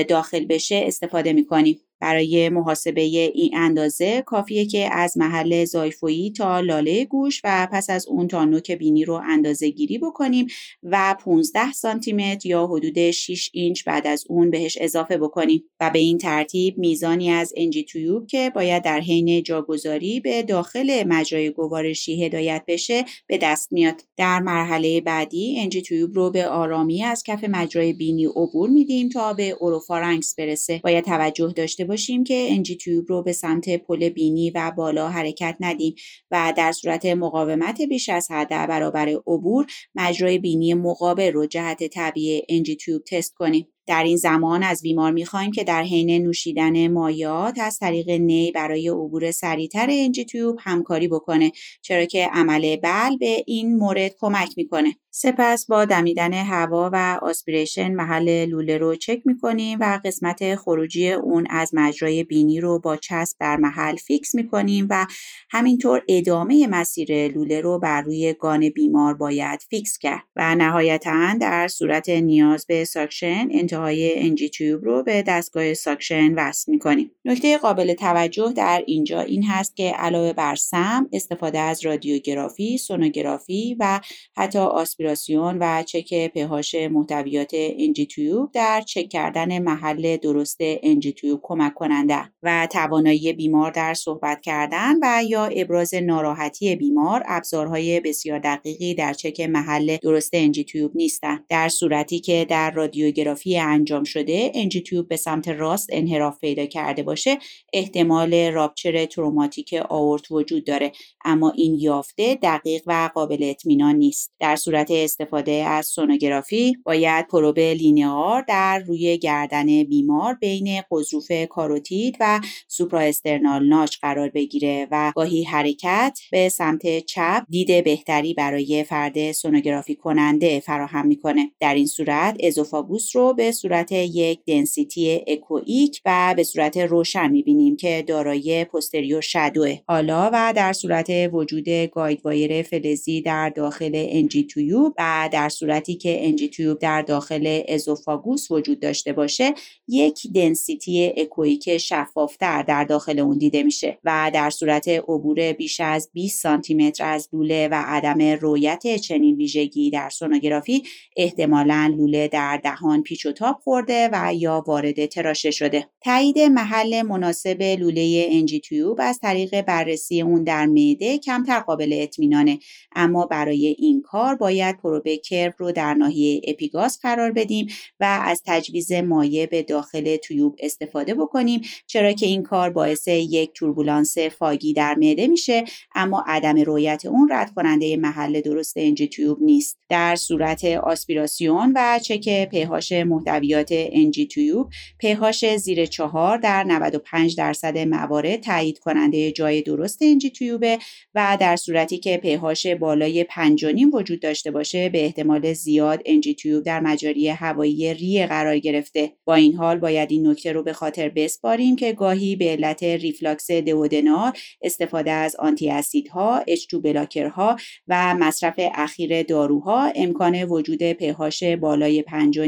داخل بشه استفاده می‌کنیم. برای محاسبه این اندازه کافیه که از محل xiphoid تا لاله گوش و پس از اون تا نوک بینی رو اندازه گیری بکنیم و 15 سانتی متر یا حدود 6 اینچ بعد از اون بهش اضافه بکنیم. و به این ترتیب میزانی از NG tube که باید در حین جاگذاری به داخل مجرای گوارشی هدایت بشه به دست میاد. در مرحله بعدی NG tube رو به آرامی از کف مجرای بینی عبور میدیم تا به اوروفارنکس برسه. باید توجه داشته باشیم که NG tube رو به سمت پل بینی و بالا حرکت ندیم و در صورت مقاومت بیش از حد برابر عبور مجرای بینی مقابل رو جهت تعبیه NG tube تست کنیم. در این زمان از بیمار می‌خواهیم که در حین نوشیدن مایعات از طریق نی برای عبور سریعتر NG tube همکاری بکنه چرا که عمل بلع به این مورد کمک می‌کنه. سپس با دمیدن هوا و aspiration محل لوله رو چک می‌کنیم و قسمت خروجی اون از مجرای بینی رو با چسب در محل فیکس می‌کنیم و همینطور ادامه مسیر لوله رو بر روی گان بیمار باید فیکس کرد و نهایتا در صورت نیاز به ساکشن انتهای NG tube رو به دستگاه ساکشن وصل می‌کنیم. نکته قابل توجه در اینجا این هست که علاوه بر سمع استفاده از رادیوگرافی سونوگرافی و حتی آسپیراسیون و چک pH محتویات NG tube در چک کردن محل درست NG tube کمک کننده و توانایی بیمار در صحبت کردن و یا ابراز ناراحتی بیمار ابزارهای بسیار دقیقی در چک محل درست NG tube نیستند. در صورتی که در رادیوگرافی انجام شده NG tube به سمت راست انحراف پیدا کرده باشه احتمال rupture traumatic آورت وجود داره اما این یافته دقیق و قابل اطمینان نیست. در صورت استفاده از سونوگرافی باید پروب linear رو روی گردن بیمار بین غضروف cricoid و suprasternal notch قرار بگیره و گاهی حرکت به سمت چپ دید بهتری برای فرد سونوگرافی کننده فراهم می‌کنه. در این صورت esophagus رو به صورت یک density echoic و به صورت روشن می‌بینیم که دارای posterior shadow ه. حالا و در صورت وجود guidewire فلزی در داخل NG تویوب و در صورتی که انجی تویوب در داخل ازوفاگوس وجود داشته باشه یک دنسیتی اکویک شفافتر در داخل اون دیده میشه و در صورت عبور بیش از 20 سانتی متر از لوله و عدم رویت چنین ویژگی در سونوگرافی احتمالا لوله در دهان پیچ و تاب خورده و یا وارد تراشه شده. تایید محل مناسب لوله انجی تویوب از طریق بررسی اون در معده کمتر قابل اطمینانه اما برای این کار باید پروبه کرو رو در ناحیه اپیگاس قرار بدیم و از تجویز مایع به داخل تویوب استفاده بکنیم چرا که این کار باعث یک توربولانس فاگی در معده میشه اما عدم رویت اون رد کننده محل درست انجی تویوب نیست. در صورت آسپیراسیون و چک پهاش محتویات انجی تویوب پهاش زیر چهار در 95 درصد موارد تایید کننده جای درست انجی تویوبه و در صورتی که pH بالای 5 وجود داشته باشه به احتمال زیاد NG tube در مجاری هوایی ریه قرار گرفته. با این حال باید این نکته رو به خاطر بسپاریم که گاهی به علت reflux duodenal استفاده از آنتی اسیدها H blocker ها و مصرف اخیر داروها امکان وجود pH بالای 5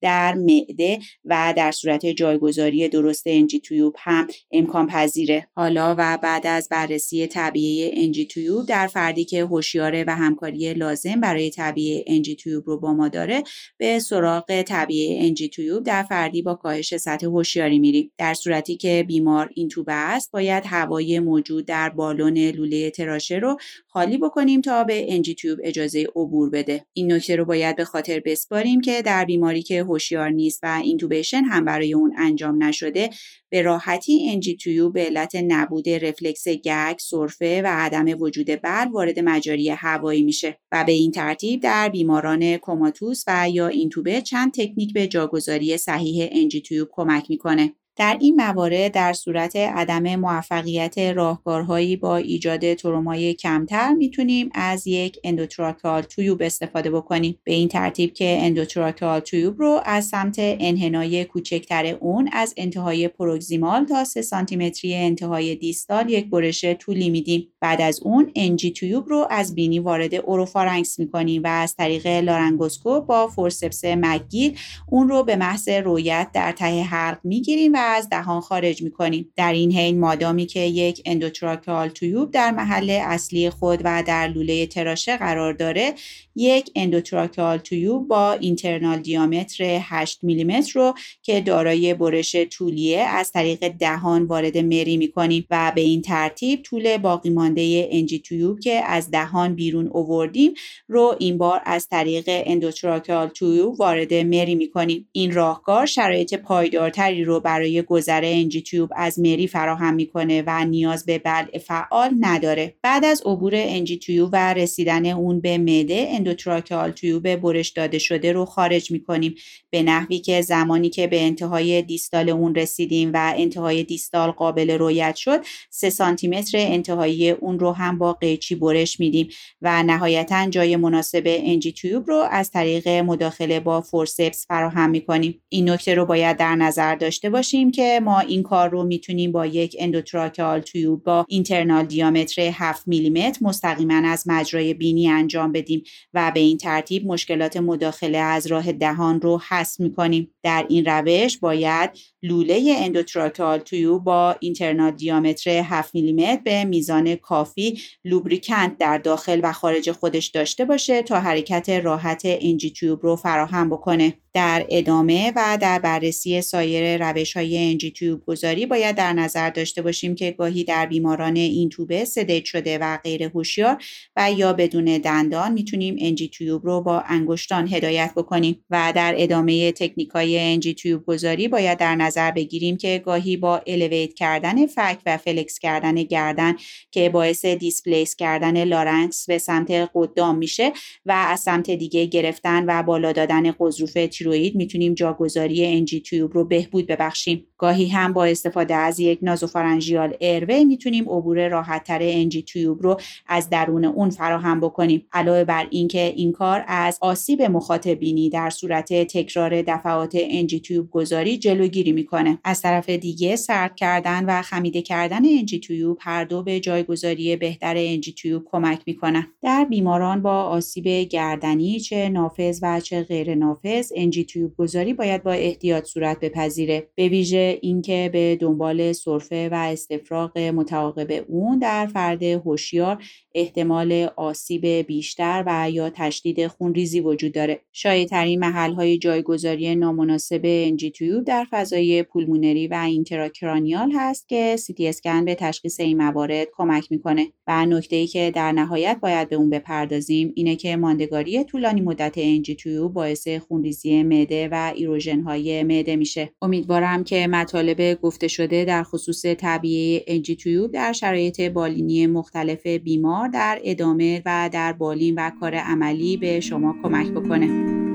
در معده و در صورت جایگذاری درست NG tube هم امکان پذیره. حالا و بعد از بررسی طبیعی انجی تویوب در فردی که هوشیاره و همکاری لازم برای طبیعی انجی تویوب رو با ما داره به سراغ طبیعی انجی تویوب در فردی با کاهش سطح هوشیاری میریم در صورتی که بیمار این توبه است باید هوای موجود در بالون لوله تراشه رو خالی بکنیم تا به انجی تویوب اجازه عبور بده. این نکته رو باید به خاطر بسپاریم که در بیماری که هوشیار نیست و اینتوبیشن هم برای اون انجام نشده به راحتی NG tube به علت نبود رفلکس gag، سرفه و عدم وجود بلع وارد مجاری هوایی میشه و به این ترتیب در بیماران comatose و یا اینتوبه چند تکنیک به جاگذاری صحیح NG tube کمک می‌کنه. در این موارد در صورت عدم موفقیت راهکارهایی با ایجاد ترومای کمتر می‌تونیم از یک endotracheal tube استفاده بکنیم. به این ترتیب که endotracheal tube رو از سمت انحنای کوچکتر اون از انتهای proximal تا 3 سانتیمتری انتهای distal یک برش طولی میدیم. بعد از اون NG tube رو از بینی وارد oropharynx می‌کنیم و از طریق لارنگوسکوپ با forceps Magill اون رو به محض رویت در ته حلق می‌گیریم و از دهان خارج می‌کنیم. در این حین مادامی که یک endotracheal tube در محل اصلی خود و در لوله تراشه قرار داره یک endotracheal tube با internal diameter 8 میلیمتر رو که دارای برش طولیه از طریق دهان وارد مری می‌کنیم و به این ترتیب طول باقی مانده NG tube که از دهان بیرون اووردیم رو این بار از طریق endotracheal tube وارد مری می‌کنیم این راهکار شرایط پایدارتری رو برای گذر NG tube از مری فراهم می‌کنه و نیاز به بلع فعال نداره. بعد از عبور NG tube و رسیدن اون به معده endotracheal tube برش داده شده رو خارج می‌کنیم. به نحوی که زمانی که به انتهای distal اون رسیدیم و انتهای distal قابل رویت شد 3 سانتی متر انتهایی اون رو هم با قیچی برش میدیم و نهایتا جای مناسب NG tube رو از طریق مداخله با forceps فراهم می‌کنیم. این نکته رو باید در نظر داشته باشیم که ما این کار رو می‌تونیم با یک endotracheal tube با internal diameter 7 میلیمتر مستقیما از مجرای بینی انجام بدیم و به این ترتیب مشکلات مداخله از راه دهان رو حس می‌کنیم. در این روش باید لوله endotracheal tube با internal diameter 7 میلیمتر به میزان کافی lubricant در داخل و خارج خودش داشته باشه تا حرکت راحت NG tube رو فراهم بکنه. در ادامه و در بررسی سایر روش های NG tube گذاری باید در نظر داشته باشیم که گاهی در بیماران اینتوبه sedate شده و غیر هوشیار و یا بدون دندان می‌تونیم NG tube رو با انگشتان هدایت بکنیم. و در ادامه تکنیک های NG tube گذاری باید در نظر بگیریم که گاهی با elevate کردن فک و flex کردن گردن که باعث displace کردن larynx به سمت قدام میشه و از سمت دیگه گرفتن و بالا دادن غضروف تیروئید می‌تونیم جاگذاری NG tube رو بهبود ببخشیم. گاهی هم با استفاده از یک nasopharyngeal airway می‌تونیم عبور راحتتر NG tube رو از درون اون فراهم بکنیم. علاوه بر اینکه این کار از آسیب مخاطبینی در صورت تکرار دفعات انجی توب گذاری جلوگیری می‌کنه. از طرف دیگه سرد کردن و خمیده کردن انجی توب هر دو به جایگذاری بهتر انجی توب کمک می‌کنن در بیماران با آسیب گردنی چه نافذ و چه غیر نافذ انجی توب گذاری باید با احتیاط صورت بپذیره. به ویژه اینکه به دنبال سرفه و استفراغ متعاقب اون در فرد هوشیار احتمال آسیب بیشتر و یا تشدید خونریزی وجود داره. شایع‌ترین محل های جایگذاری نامناسب NG tube در فضای pulmonary و intracranial هست که سی تی اسکن به تشخیص این موارد کمک می‌کنه و نکته ای که در نهایت باید به اون بپردازیم اینه که ماندگاری طولانی مدت NG tube باعث خونریزی معده و erosion های معده میشه. امیدوارم که مطالب گفته شده در خصوص تعبیه NG tube در شرایط بالینی مختلف بیمار در ادامه و در بالین و کار عملی به شما کمک بکنه.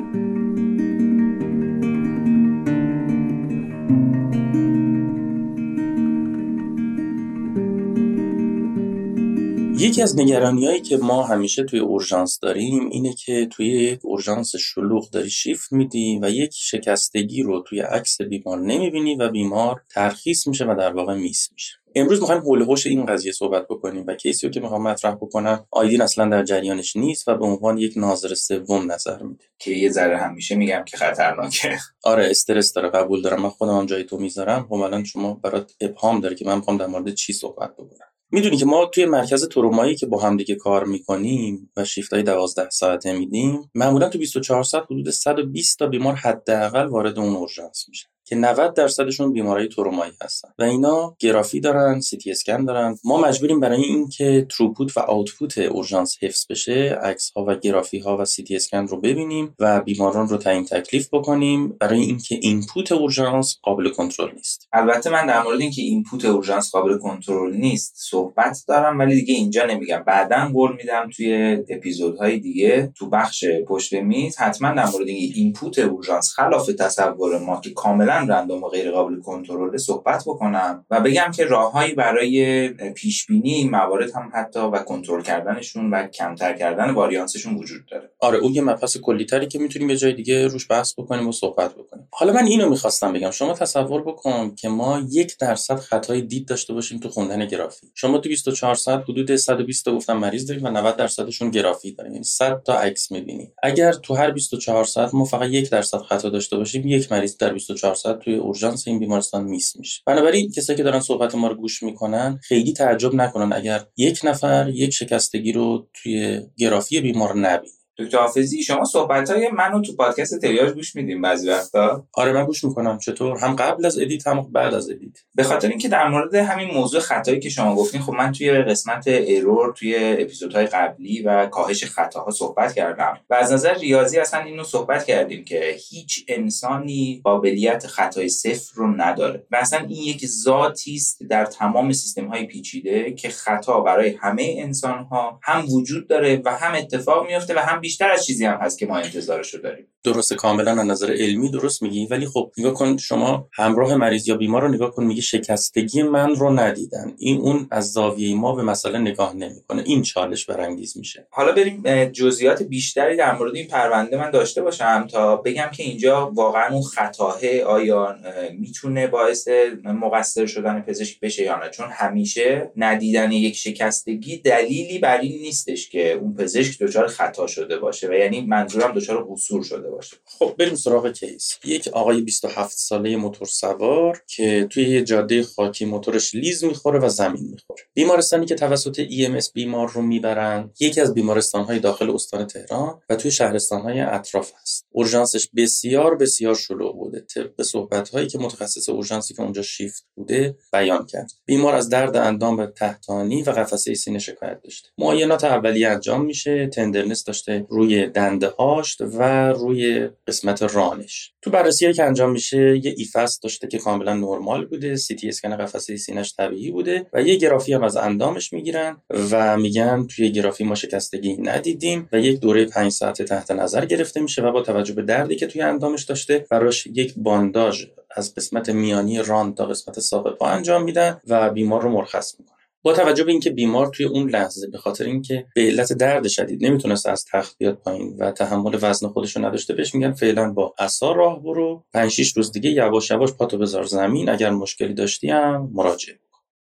یکی از نگرانی که ما همیشه توی اورژانس داریم اینه که توی یک اورژانس شلوغ داری شیفت میدی و یک شکستگی رو توی عکس بیمار نمی‌بینی و بیمار ترخیص میشه و در واقع میس میشه. امروز می‌خوایم حول هوش این قضیه صحبت بکنیم و کیسی رو که می‌خوام مطرح بکنم آیدین اصلا در جریانش نیست و به عنوان یک ناظر سوم نظر میده. که یه ذره همیشه میگم که خطرناکه. آره استرس داره قبول دارم. من خودم هم جای تو می‌ذارم. خب الان شما برات ابهام داره که من می‌خوام در مورد چی صحبت بکنم. می‌دونی که ما توی مرکز ترومایی که با همدیگه کار می‌کنیم و شیفت های 12 ساعته میدیم معمولا تو 24 ساعت حدود 120 تا بیمار حداقل وارد اون اورژانس میشن. که 90 درصدشون بیماری ترومایی هستن. و اینا گرافی دارن سی تی اسکن دارن. ما مجبوریم برای اینکه throughput و output اورژانس حفظ بشه عکس ها و گرافی ها و سی تی اسکن رو ببینیم و بیماران رو تعیین تکلیف بکنیم. برای اینکه input اورژانس قابل کنترل نیست. البته من در مورد اینکه input اورژانس قابل کنترل نیست صحبت دارم ولی دیگه اینجا نمیگم. بعدا قول میدم توی اپیزودهای دیگه تو بخش پشت میز حتما در مورد اینکه input اورژانس خلاف تصور ما که کاملا random و غیر قابل کنترل صحبت بکنم و بگم که راههایی برای پیش بینی موارد هم حتی و کنترل کردنشون و کمتر کردن واریانسشون وجود داره. آره اون یه مبحث کلیتری که می‌تونیم یه جای دیگه روش بحث بکنیم و صحبت بکنیم. حالا من اینو می‌خواستم بگم. شما تصور بکن که ما یک درصد خطای دید داشته باشیم تو خوندن گرافی. شما تو 24 ساعت حدود 120 تا گفتم مریض داریم و 90 درصدشون گرافی داریم. یعنی 100 تا عکس می‌بینیم. اگر تو هر 24 ساعت ما فقط یک درصد خطا داشته باشیم یک مریض در 24 ساعت توی اورژانس این بیمارستان میس میشه. بنابراین کسایی که دارن صحبت ما رو گوش می‌کنن خیلی تعجب نکنن اگر یک نفر یک شکستگی رو توی گرافی بیمار نبینه. دکتر حافظی شما صحبت های منو تو پادکست تریاج گوش میدیم بعضی وقتا. آره من گوش می‌کنم. چطور؟ هم قبل از edit هم بعد از edit. به خاطر اینکه در مورد همین موضوع خطایی که شما گفتین خب من توی قسمت error توی اپیزودهای قبلی و کاهش خطاها صحبت کردم و از نظر ریاضی اصلا اینو صحبت کردیم که هیچ انسانی قابلیت خطای صفر رو نداره. و اصلا این یک ذاتی است در تمام سیستم های پیچیده که خطا برای همه انسان ها هم وجود داره و هم اتفاق میفته و هم بیشتر از چیزی هم هست که ما انتظارش رو داریم. درسته کاملا از نظر علمی درست میگی ولی خب نگاه کن شما همراه مریض یا بیمار رو نگاه کن میگه شکستگی من رو ندیدن. این اون از زاویه ما به مسئله نگاه نمی‌کنه. این چالش برانگیز میشه. حالا بریم جزئیات بیشتری در مورد این پرونده من داشته باشم تا بگم که اینجا واقعا اون خطاه آیا می‌تونه باعث مقصر شدن پزشک بشه یا نه. چون همیشه ندیدن یک شکستگی دلیلی بر این نیستش که اون پزشک دچار خطا شده شده باشه و یعنی منظورم دچار قصور شده باشه. خب بریم سراغ case. یک آقای 27 ساله موتور سوار که توی یه جاده خاکی موتورش لیز می‌خوره و زمین می‌خوره. بیمارستانی که توسط EMS بیمار رو می‌برن یکی از بیمارستانهای داخل استان تهران و توی شهرستانهای اطراف هست. اورژانسش بسیار بسیار شلوغ بوده. طبق صحبت هایی که متخصص اورژانسی که اونجا شیفت بوده بیان کرد. بیمار از درد اندام تحتانی و قفسه سینه شکایت داشته. معاینات اولیه انجام میشه. tenderness داشته. روی دنده هاش و روی قسمت رانش تو بررسی که انجام میشه یه eFAST داشته که کاملا نرمال بوده سی تی اسکن قفسه سینه‌اش طبیعی بوده و یه گرافی هم از اندامش می‌گیرن و میگن توی گرافی ما شکستگی ندیدیم و یک دوره 5 ساعته تحت نظر گرفته میشه و با توجه به دردی که توی اندامش داشته براش یک بانداژ از قسمت میانی ران تا قسمت ساق پا انجام میدن و بیمار رو مرخص می‌کنن. با توجه به اینکه بیمار توی اون لحظه به خاطر اینکه به علت درد شدید نمی‌تونست از تخت بیاد پایین و تحمل وزن خودش رو نداشته بهش میگن فعلا با عصا راه برو. 5 6 روز دیگه یواش یواش پاتو بذار زمین اگر مشکلی داشتی هم مراجعه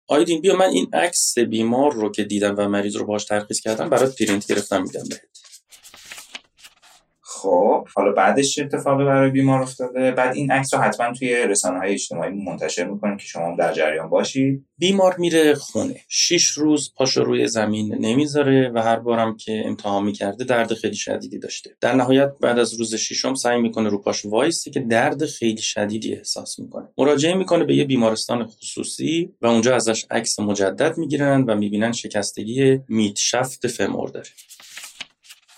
آیدین بیا من این عکس بیمار رو که دیدم و مریض رو باهاش ترخیص کردم برات پرینت گرفتم میدم بهت. خب حالا بعدش چه اتفاقی برای بیمار افتاده؟ بعد این عکس رو حتما توی رسانه های اجتماعی منتشر می‌کنیم که شما در جریان باشید. بیمار میره خونه. شیش روز پاشو روی زمین نمی‌ذاره و هر بارم که امتحان می‌کرده درد خیلی شدیدی داشته. در نهایت بعد از روز ششم سعی می‌کنه رو پاش وایسته که درد خیلی شدیدی احساس می‌کنه. مراجعه می‌کنه به یه بیمارستان خصوصی و اونجا ازش عکس مجدد می‌گیرن و می‌بینن شکستگی میتشفت فمور داره.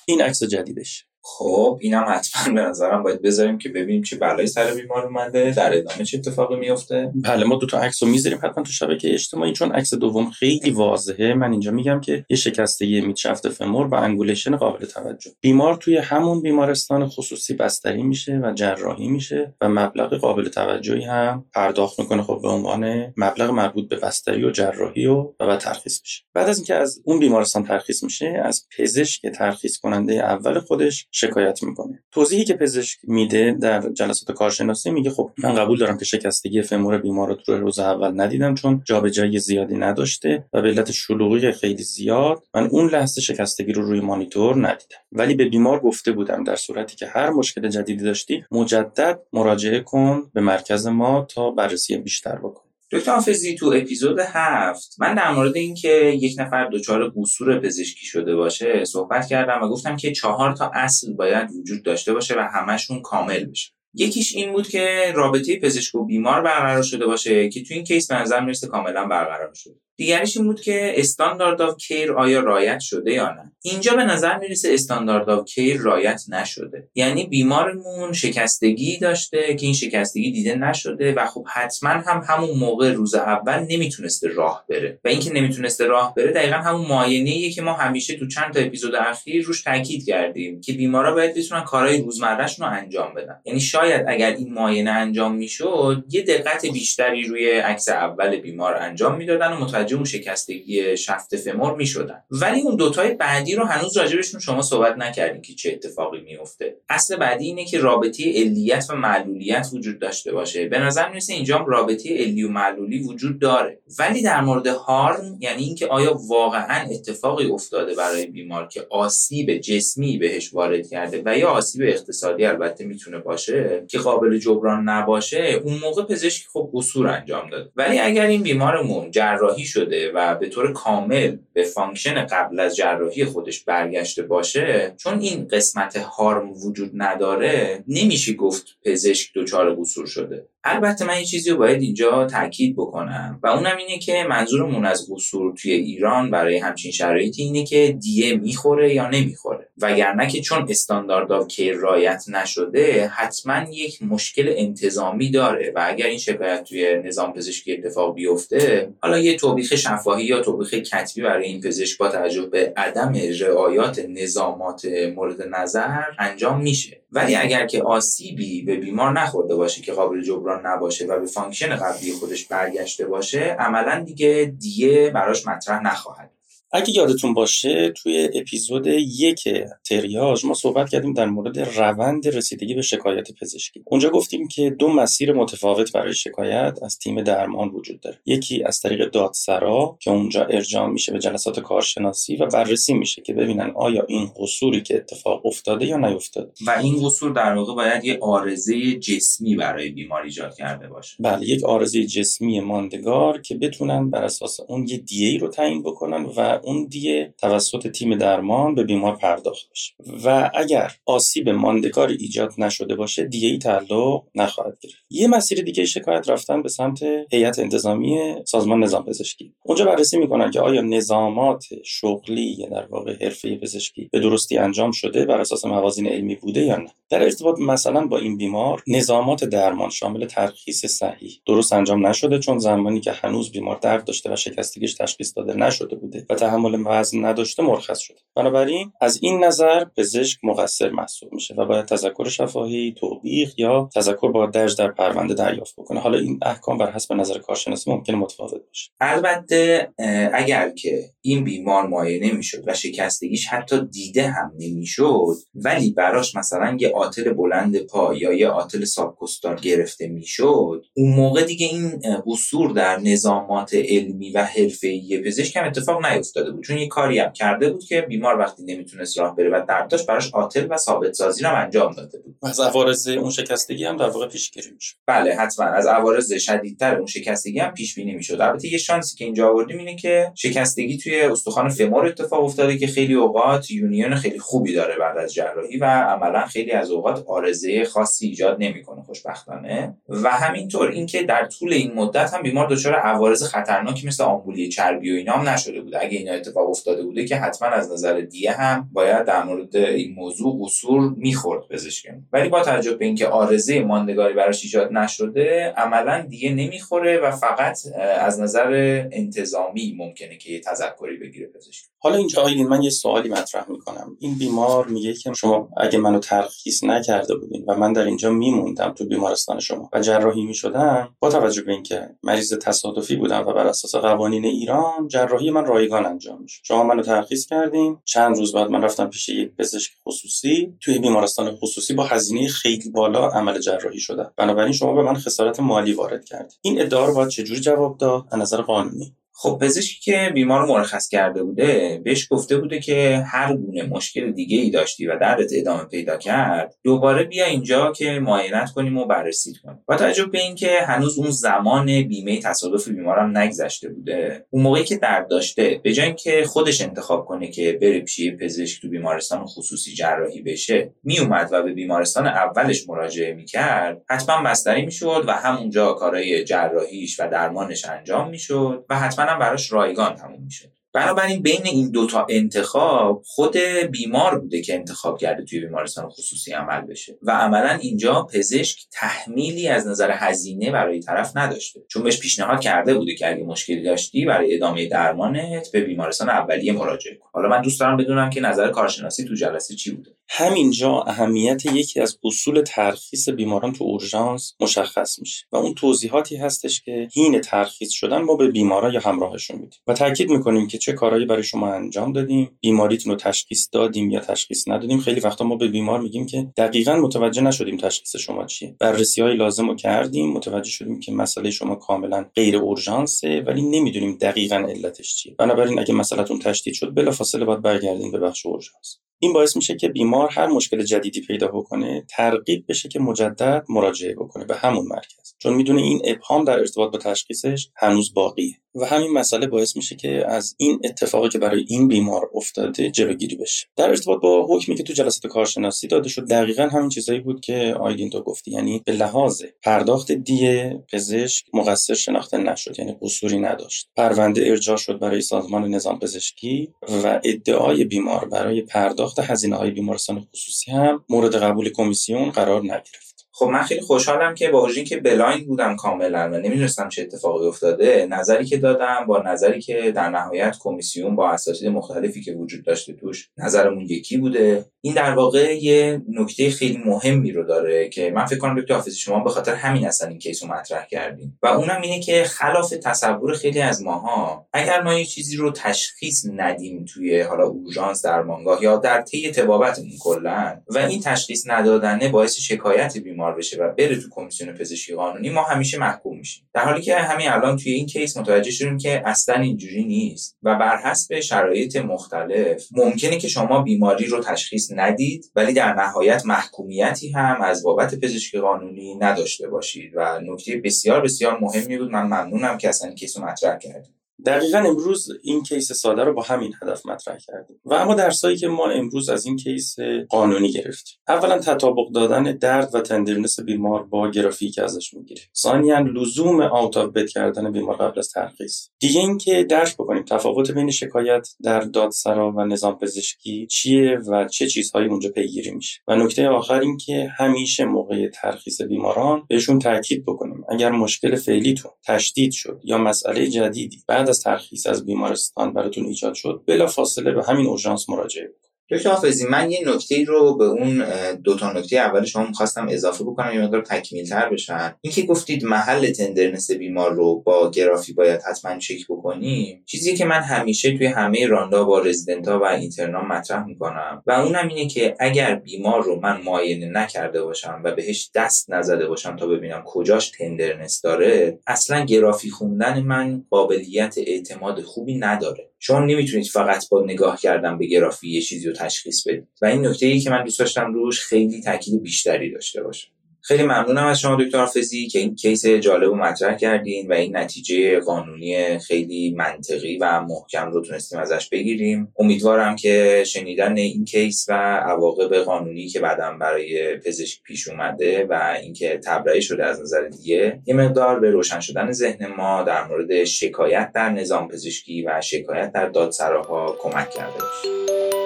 این عکس جدیدش. خب اینم حتما به نظرم باید بذاریم که ببینیم چه بلایی سر بیمار اومده در ادامه چه اتفاقی میفته. بله ما دو تا عکس رو می‌ذاریم حتما تو شبکه اجتماعی چون عکس دوم خیلی واضحه. من اینجا میگم که یه شکستگی midshaft femur و angulation قابل توجه. بیمار توی همون بیمارستان خصوصی بستری میشه و جراحی میشه و مبلغ قابل توجهی هم پرداخت می‌کنه خب به عنوان مبلغ مربوط به بستری و جراحی و و بعد ترخیص میشه. بعد از اینکه از اون بیمارستان ترخیص میشه از پزشک ترخیص کننده اول خودش شکایت می‌کنه. توضیحی که پزشک میده در جلسات کارشناسی میگه خب من قبول دارم که شکستگی femur بیمار رو تو روز اول ندیدم چون جابجایی زیادی نداشته و به علت شلوغی خیلی زیاد من اون لحظه شکستگی رو روی مانیتور ندیدم. ولی به بیمار گفته بودم در صورتی که هر مشکل جدیدی داشتی مجدد مراجعه کن به مرکز ما تا بررسی بیشتر بکن دکتر حافظی تو اپیزود هفت من در مورد اینکه یک نفر دچار قصور پزشکی شده باشه صحبت کردم و گفتم که چهار تا اصل باید وجود داشته باشه و همشون کامل بشه. یکیش این بود که رابطه پزشک و بیمار برقرار شده باشه که تو این case به نظر می‌رسه کاملا برقرار شده. دیگرش این بود که standard of care آیا رعایت شده یا نه؟ اینجا به نظر می‌رسه standard of care رعایت نشده. یعنی بیمارمون شکستگی داشته که این شکستگی دیده نشده و خب حتما هم همون موقع روز اول نمی‌تونسته راه بره. و اینکه نمی‌تونسته راه بره دقیقا همون معاینه که ما همیشه تو چند تا اپیزود اخیر روش تاکید کردیم که بیمارا باید بتونن کارهای روزمرهشون رو انجام بدن. یعنی شاید اگر این معاینه انجام می‌شد یه دقت بیشتری روی عکس اول بیمار انجام می‌دادن و متوجه اون شکستگی شفت فمور می‌شدن. ولی اون دوتای بعدی رو هنوز راجبشون شما صحبت نکردین که چه اتفاقی میفته اصل بعدی اینه که رابطه علیت و معلولیت وجود داشته باشه. به نظر می‌رسه اینجا رابطه علی و معلولی وجود داره. ولی در مورد هارم یعنی اینکه آیا واقعا اتفاقی افتاده برای بیمار که آسیب جسمی بهش وارد کرده و یا آسیب اقتصادی البته می‌تونه باشه که قابل جبران نباشه اون موقع پزشک خب قصور انجام داده. ولی اگر این بیمارمون جراحی شده و به طور کامل به function قبل از جراحی خودش برگشته باشه چون این قسمت harm وجود نداره نمیشه گفت پزشک دچار قصور شده. البته من یه چیزی رو باید اینجا تاکید بکنم و اونم اینه که منظورمون از قصور توی ایران برای همچین شرایطی اینه که دیه می‌خوره یا نمی‌خوره. وگرنه که چون standard of care رعایت نشده حتما یک مشکل انتظامی داره و اگر این شکایت توی نظام پزشکی اتفاق بیفته حالا یه توبیخ شفاهی یا توبیخ کتبی برای این پزشک با توجه به عدم رعایت نظامات مورد نظر انجام میشه. ولی اگر که آسیبی به بیمار نخورده باشه که قابل جبران نباشه و به function قبلی خودش برگشته باشه عملا دیگه دیه براش مطرح نخواهد اگه یادتون باشه توی اپیزود یک تریاج ما صحبت کردیم در مورد روند رسیدگی به شکایت پزشکی. اونجا گفتیم که دو مسیر متفاوت برای شکایت از تیم درمان وجود داره. یکی از طریق دادسرا که اونجا ارجاع میشه به جلسات کارشناسی و بررسی میشه که ببینن آیا این قصوری که اتفاق افتاده یا نیفتاده. و این قصور در واقع باید یه آرزه جسمی برای بیمار ایجاد کرده باشه. بله یک آرزه جسمی ماندگار که بتونن بر اساس اون یه دیه رو تعیین بکنن و اون دیه توسط تیم درمان به بیمار پرداخت بشه. و اگر آسیب ماندگار ایجاد نشده باشه دیه ای تعلق نخواهد گرفت. یه مسیر دیگه شکایت رفتن به سمت هیئت انتظامی سازمان نظام پزشکی. اونجا بررسی می‌کنن که آیا نظامات شغلی یا در واقع حرفه پزشکی به درستی انجام شده بر اساس موازین علمی بوده یا نه. در ارتباط مثلا با این بیمار نظامات درمان شامل ترخیص صحیح درست انجام نشده چون زمانی که هنوز بیمار درد داشته و شکستگیش تشخیص داده نشده بوده و تحمل وزن نداشته مرخص شده. بنابراین از این نظر پزشک مقصر محسوب میشه و باید تذکر شفاهی توبیخ یا تذکر با درج در پرونده دریافت بکنه. حالا این احکام بر حسب نظر کارشناسی ممکنه متفاوت باشه. البته اگر که این بیمار معاینه می‌شد و شکستگیش حتی دیده هم نمی‌شد ولی براش مثلا یه آتل بلند پا یا یه آتل سابکوستال گرفته می‌شد. اون موقع دیگه این قصور در نظامات علمی و حرفه‌ای پزشک هم اتفاق نیفتاده بود. چون یه کاری هم کرده بود که بیمار وقتی نمی‌تونست راه بره و درد داشت براش آتل و ثابت سازی رو انجام داده بود. از عوارض اون شکستگی هم در واقع پیشگیری میشه بله حتما. از عوارض شدیدتر اون شکستگی هم پیش بینی می‌شد. البته یه شانسی که اینجا آوردیم اینه که شکستگی توی استخوان فمور اتفاق افتاده که خیلی اوقات یونیون خیلی خوبی داره بعد از جراحی و عملا خیلی از اوقات آرزه خاصی ایجاد نمی‌کنه خوشبختانه. و همینطور اینکه در طول این مدت هم بیمار دچار عوارض خطرناکی مثل آمبولی چربی و اینام نشده بوده. اگه اینا اتفاق افتاده بوده که حتما از نظر دیه هم باید در مورد این موضوع قصور می‌خورد پزشک. ولی با توجه به اینکه آرزه ماندگاری براش ایجاد نشده عملا دیگه نمی‌خوره و فقط از نظر انتظامی ممکنه که یه تذکری بگیره پزشک. حالا اینجا آیدین من یه سوالی مطرح می‌کنم. این بیمار میگه که شما اگه منو ترخیص نکرده بودین و من در اینجا میموندم تو بیمارستان شما و جراحی می‌شدم با توجه به اینکه مریض تصادفی بودم و بر اساس قوانین ایران جراحی من رایگان انجام میشه شما منو ترخیص کردین چند روز بعد من رفتم پیش یک پزشک خصوصی توی بیمارستان خصوصی با هزینه خیلی بالا عمل جراحی شدم بنابراین شما به من خسارت مالی وارد کردید این ادعا رو باید چجوری جواب داد؟ از نظر قانونی. خب پزشکی که بیمار رو مرخص کرده بوده بهش گفته بوده که هر گونه مشکل دیگه ای داشتی و دردت ادامه پیدا کرد دوباره بیا اینجا که معاینت کنیم و بررسی کنیم. با توجه به اینکه هنوز اون زمان بیمه تصادف بیمارم نگذشته بوده اون موقعی که درد داشته به جای اینکه خودش انتخاب کنه که بره پیش پزشک تو بیمارستان خصوصی جراحی بشه میومد و به بیمارستان اولش مراجعه می‌کرد حتما بستری می‌شد و همونجا کارهای جراحیش و درمانش انجام می‌شد و حتما هم براش رایگان تموم میشه بنابراین بین این دوتا انتخاب خود بیمار بوده که انتخاب کرده توی بیمارستان خصوصی عمل بشه. و عملا اینجا پزشک تحمیلی از نظر هزینه برای طرف نداشته. چون بهش پیشنهاد کرده بوده که اگه مشکلی داشتی برای ادامه درمانت به بیمارستان اولیه مراجعه کن. حالا من دوست دارم بدونم که نظر کارشناسی تو جلسه چی بوده. همینجا اهمیت یکی از اصول ترخیص بیماران تو اورژانس مشخص میشه و اون توضیحاتی هستش که هین ترخیص شدن ما به بیمارا یا همراهشون میدیم و تاکید می‌کنیم که چه کارهایی برای شما انجام دادیم بیماریتون رو تشخیص دادیم یا تشخیص ندادیم. خیلی وقتا ما به بیمار میگیم که دقیقا متوجه نشدیم تشخیص شما چیه. بررسی های لازم رو کردیم متوجه شدیم که مسئله شما کاملا غیر اورژانسه ولی نمی‌دونیم دقیقا علتش چیه. بنابراین اگه مسئلهتون تشدید شد بلافاصله باید برگردین به بخش اورژانس. این باعث میشه که بیمار هر مشکل جدیدی پیدا بکنه ترغیب بشه که مجدد مراجعه بکنه به همون مرکز. چون می‌دونه این ابهام در ارتباط با تشخیصش هنوز باقیه. و همین مسئله باعث میشه که از این اتفاقی که برای این بیمار افتاده جلوگیری بشه. در ارتباط با حکمی که تو جلسات کارشناسی داده شد دقیقا همین چیزایی بود که آیدین تو گفتی. یعنی به لحاظ پرداخت دیه پزشک مقصر شناخته نشد یعنی قصوری نداشت. پرونده ارجاع شد برای سازمان نظام پزشکی و ادعای بیمار برای پرداخت هزینه های بیمارستان خصوصی هم مورد قبول کمیسیون قرار نگرفت. خب من خیلی خوشحالم که با وجودی که blind بودم کاملا و نمی‌دونستم چه اتفاقی افتاده نظری که دادم با نظری که در نهایت کمیسیون با اساتید مختلفی که وجود داشته توش نظرمون یکی بوده. این در واقع یه نکته خیلی مهمی رو داره که من فکر کنم دکتر حافظی شما به خاطر همین اصلا این case رو مطرح کردیم و اونم اینه که خلاف تصور خیلی از ماها اگر ما یه چیزی رو تشخیص ندیم توی حالا اورژانس درمانگاه یا در طی طبابتمون کلا و این تشخیص ندادنه باعث شکایت بیمار بشه و بره تو کمیسیون پزشکی قانونی ما همیشه محکوم میشیم. در حالی که همین الان توی این case متوجه شدیم که اصلا اینجوری نیست و بر حسب شرایط مختلف ممکنه که شما بیماری رو تشخیص ندید ولی در نهایت محکومیتی هم از بابت پزشکی قانونی نداشته باشید. و نکته بسیار بسیار مهمی بود. من ممنونم که اصلا case رو مطرح کردیم دقیقا امروز این case ساده رو با همین هدف مطرح کردیم. و اما درسایی که ما امروز از این case قانونی گرفتیم. اولا تطابق دادن درد و tenderness بیمار با گرافی که ازش می‌گیریم. ثانیا لزوم out of bed کردن بیمار قبل از ترخیص دیگه اینکه درک بکنیم تفاوت بین شکایت در دادسرا و نظام پزشکی چیه و چه چیزهایی اونجا پیگیری میشه. و نکته آخر این که همیشه موقع ترخیص بیماران بهشون تاکید بکنیم. اگر مشکل فعلیتون تشدید شد یا مسئله جدیدی بعد از ترخیص از بیمارستان براتون ایجاد شد بلا فاصله به همین اورژانس مراجعه دکتر حافظی من یه نکته رو به اون دو تا نکته اول شما می‌خواستم اضافه بکنم یه مقدار تکمیل تر بشن اینکه گفتید محل تندرنس بیمار رو با گرافی باید حتما چک بکنیم چیزی که من همیشه توی همه راندا با رزیدنتا و اینترنا مطرح می‌کنم و اونم اینه که اگر بیمار رو من معاینه نکرده باشم و بهش دست نزده باشم تا ببینم کجاش تندرنس داره اصلا گرافی خوندن من قابلیت اعتماد خوبی نداره. شما نمی‌تونید فقط با نگاه کردن به گرافی یه چیزی رو تشخیص بدید. و این نکته ای که من دوست داشتم روش خیلی تاکید بیشتری داشته باشه خیلی ممنونم از شما دکتر حافظی که این کیس جالب رو مطرح کردین و این نتیجه قانونی خیلی منطقی و محکم رو تونستیم ازش بگیریم. امیدوارم که شنیدن این کیس و عواقب قانونی که بعدا برای پزشک پیش اومده و اینکه تبرئه شده از نظر دیگه یه مقدار به روشن شدن ذهن ما در مورد شکایت در نظام پزشکی و شکایت در دادسراها کمک کرده باشه.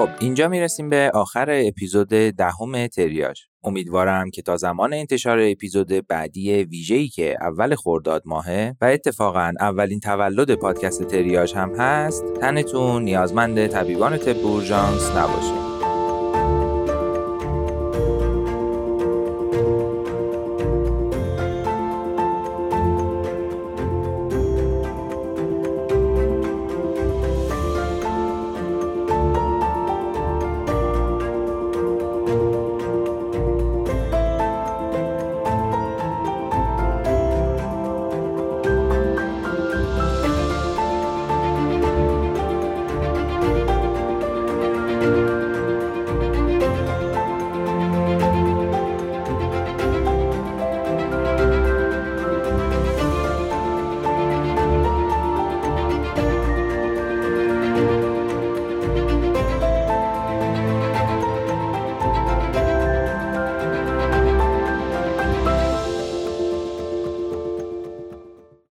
خب اینجا می‌رسیم به آخر اپیزود دهم تریاج امیدوارم که تا زمان انتشار اپیزود بعدی ویژه‌ای که اول خرداد ماهه و اتفاقا اولین تولد پادکست تریاج هم هست تنتون نیازمند طبیبان طب اورژانس نباشه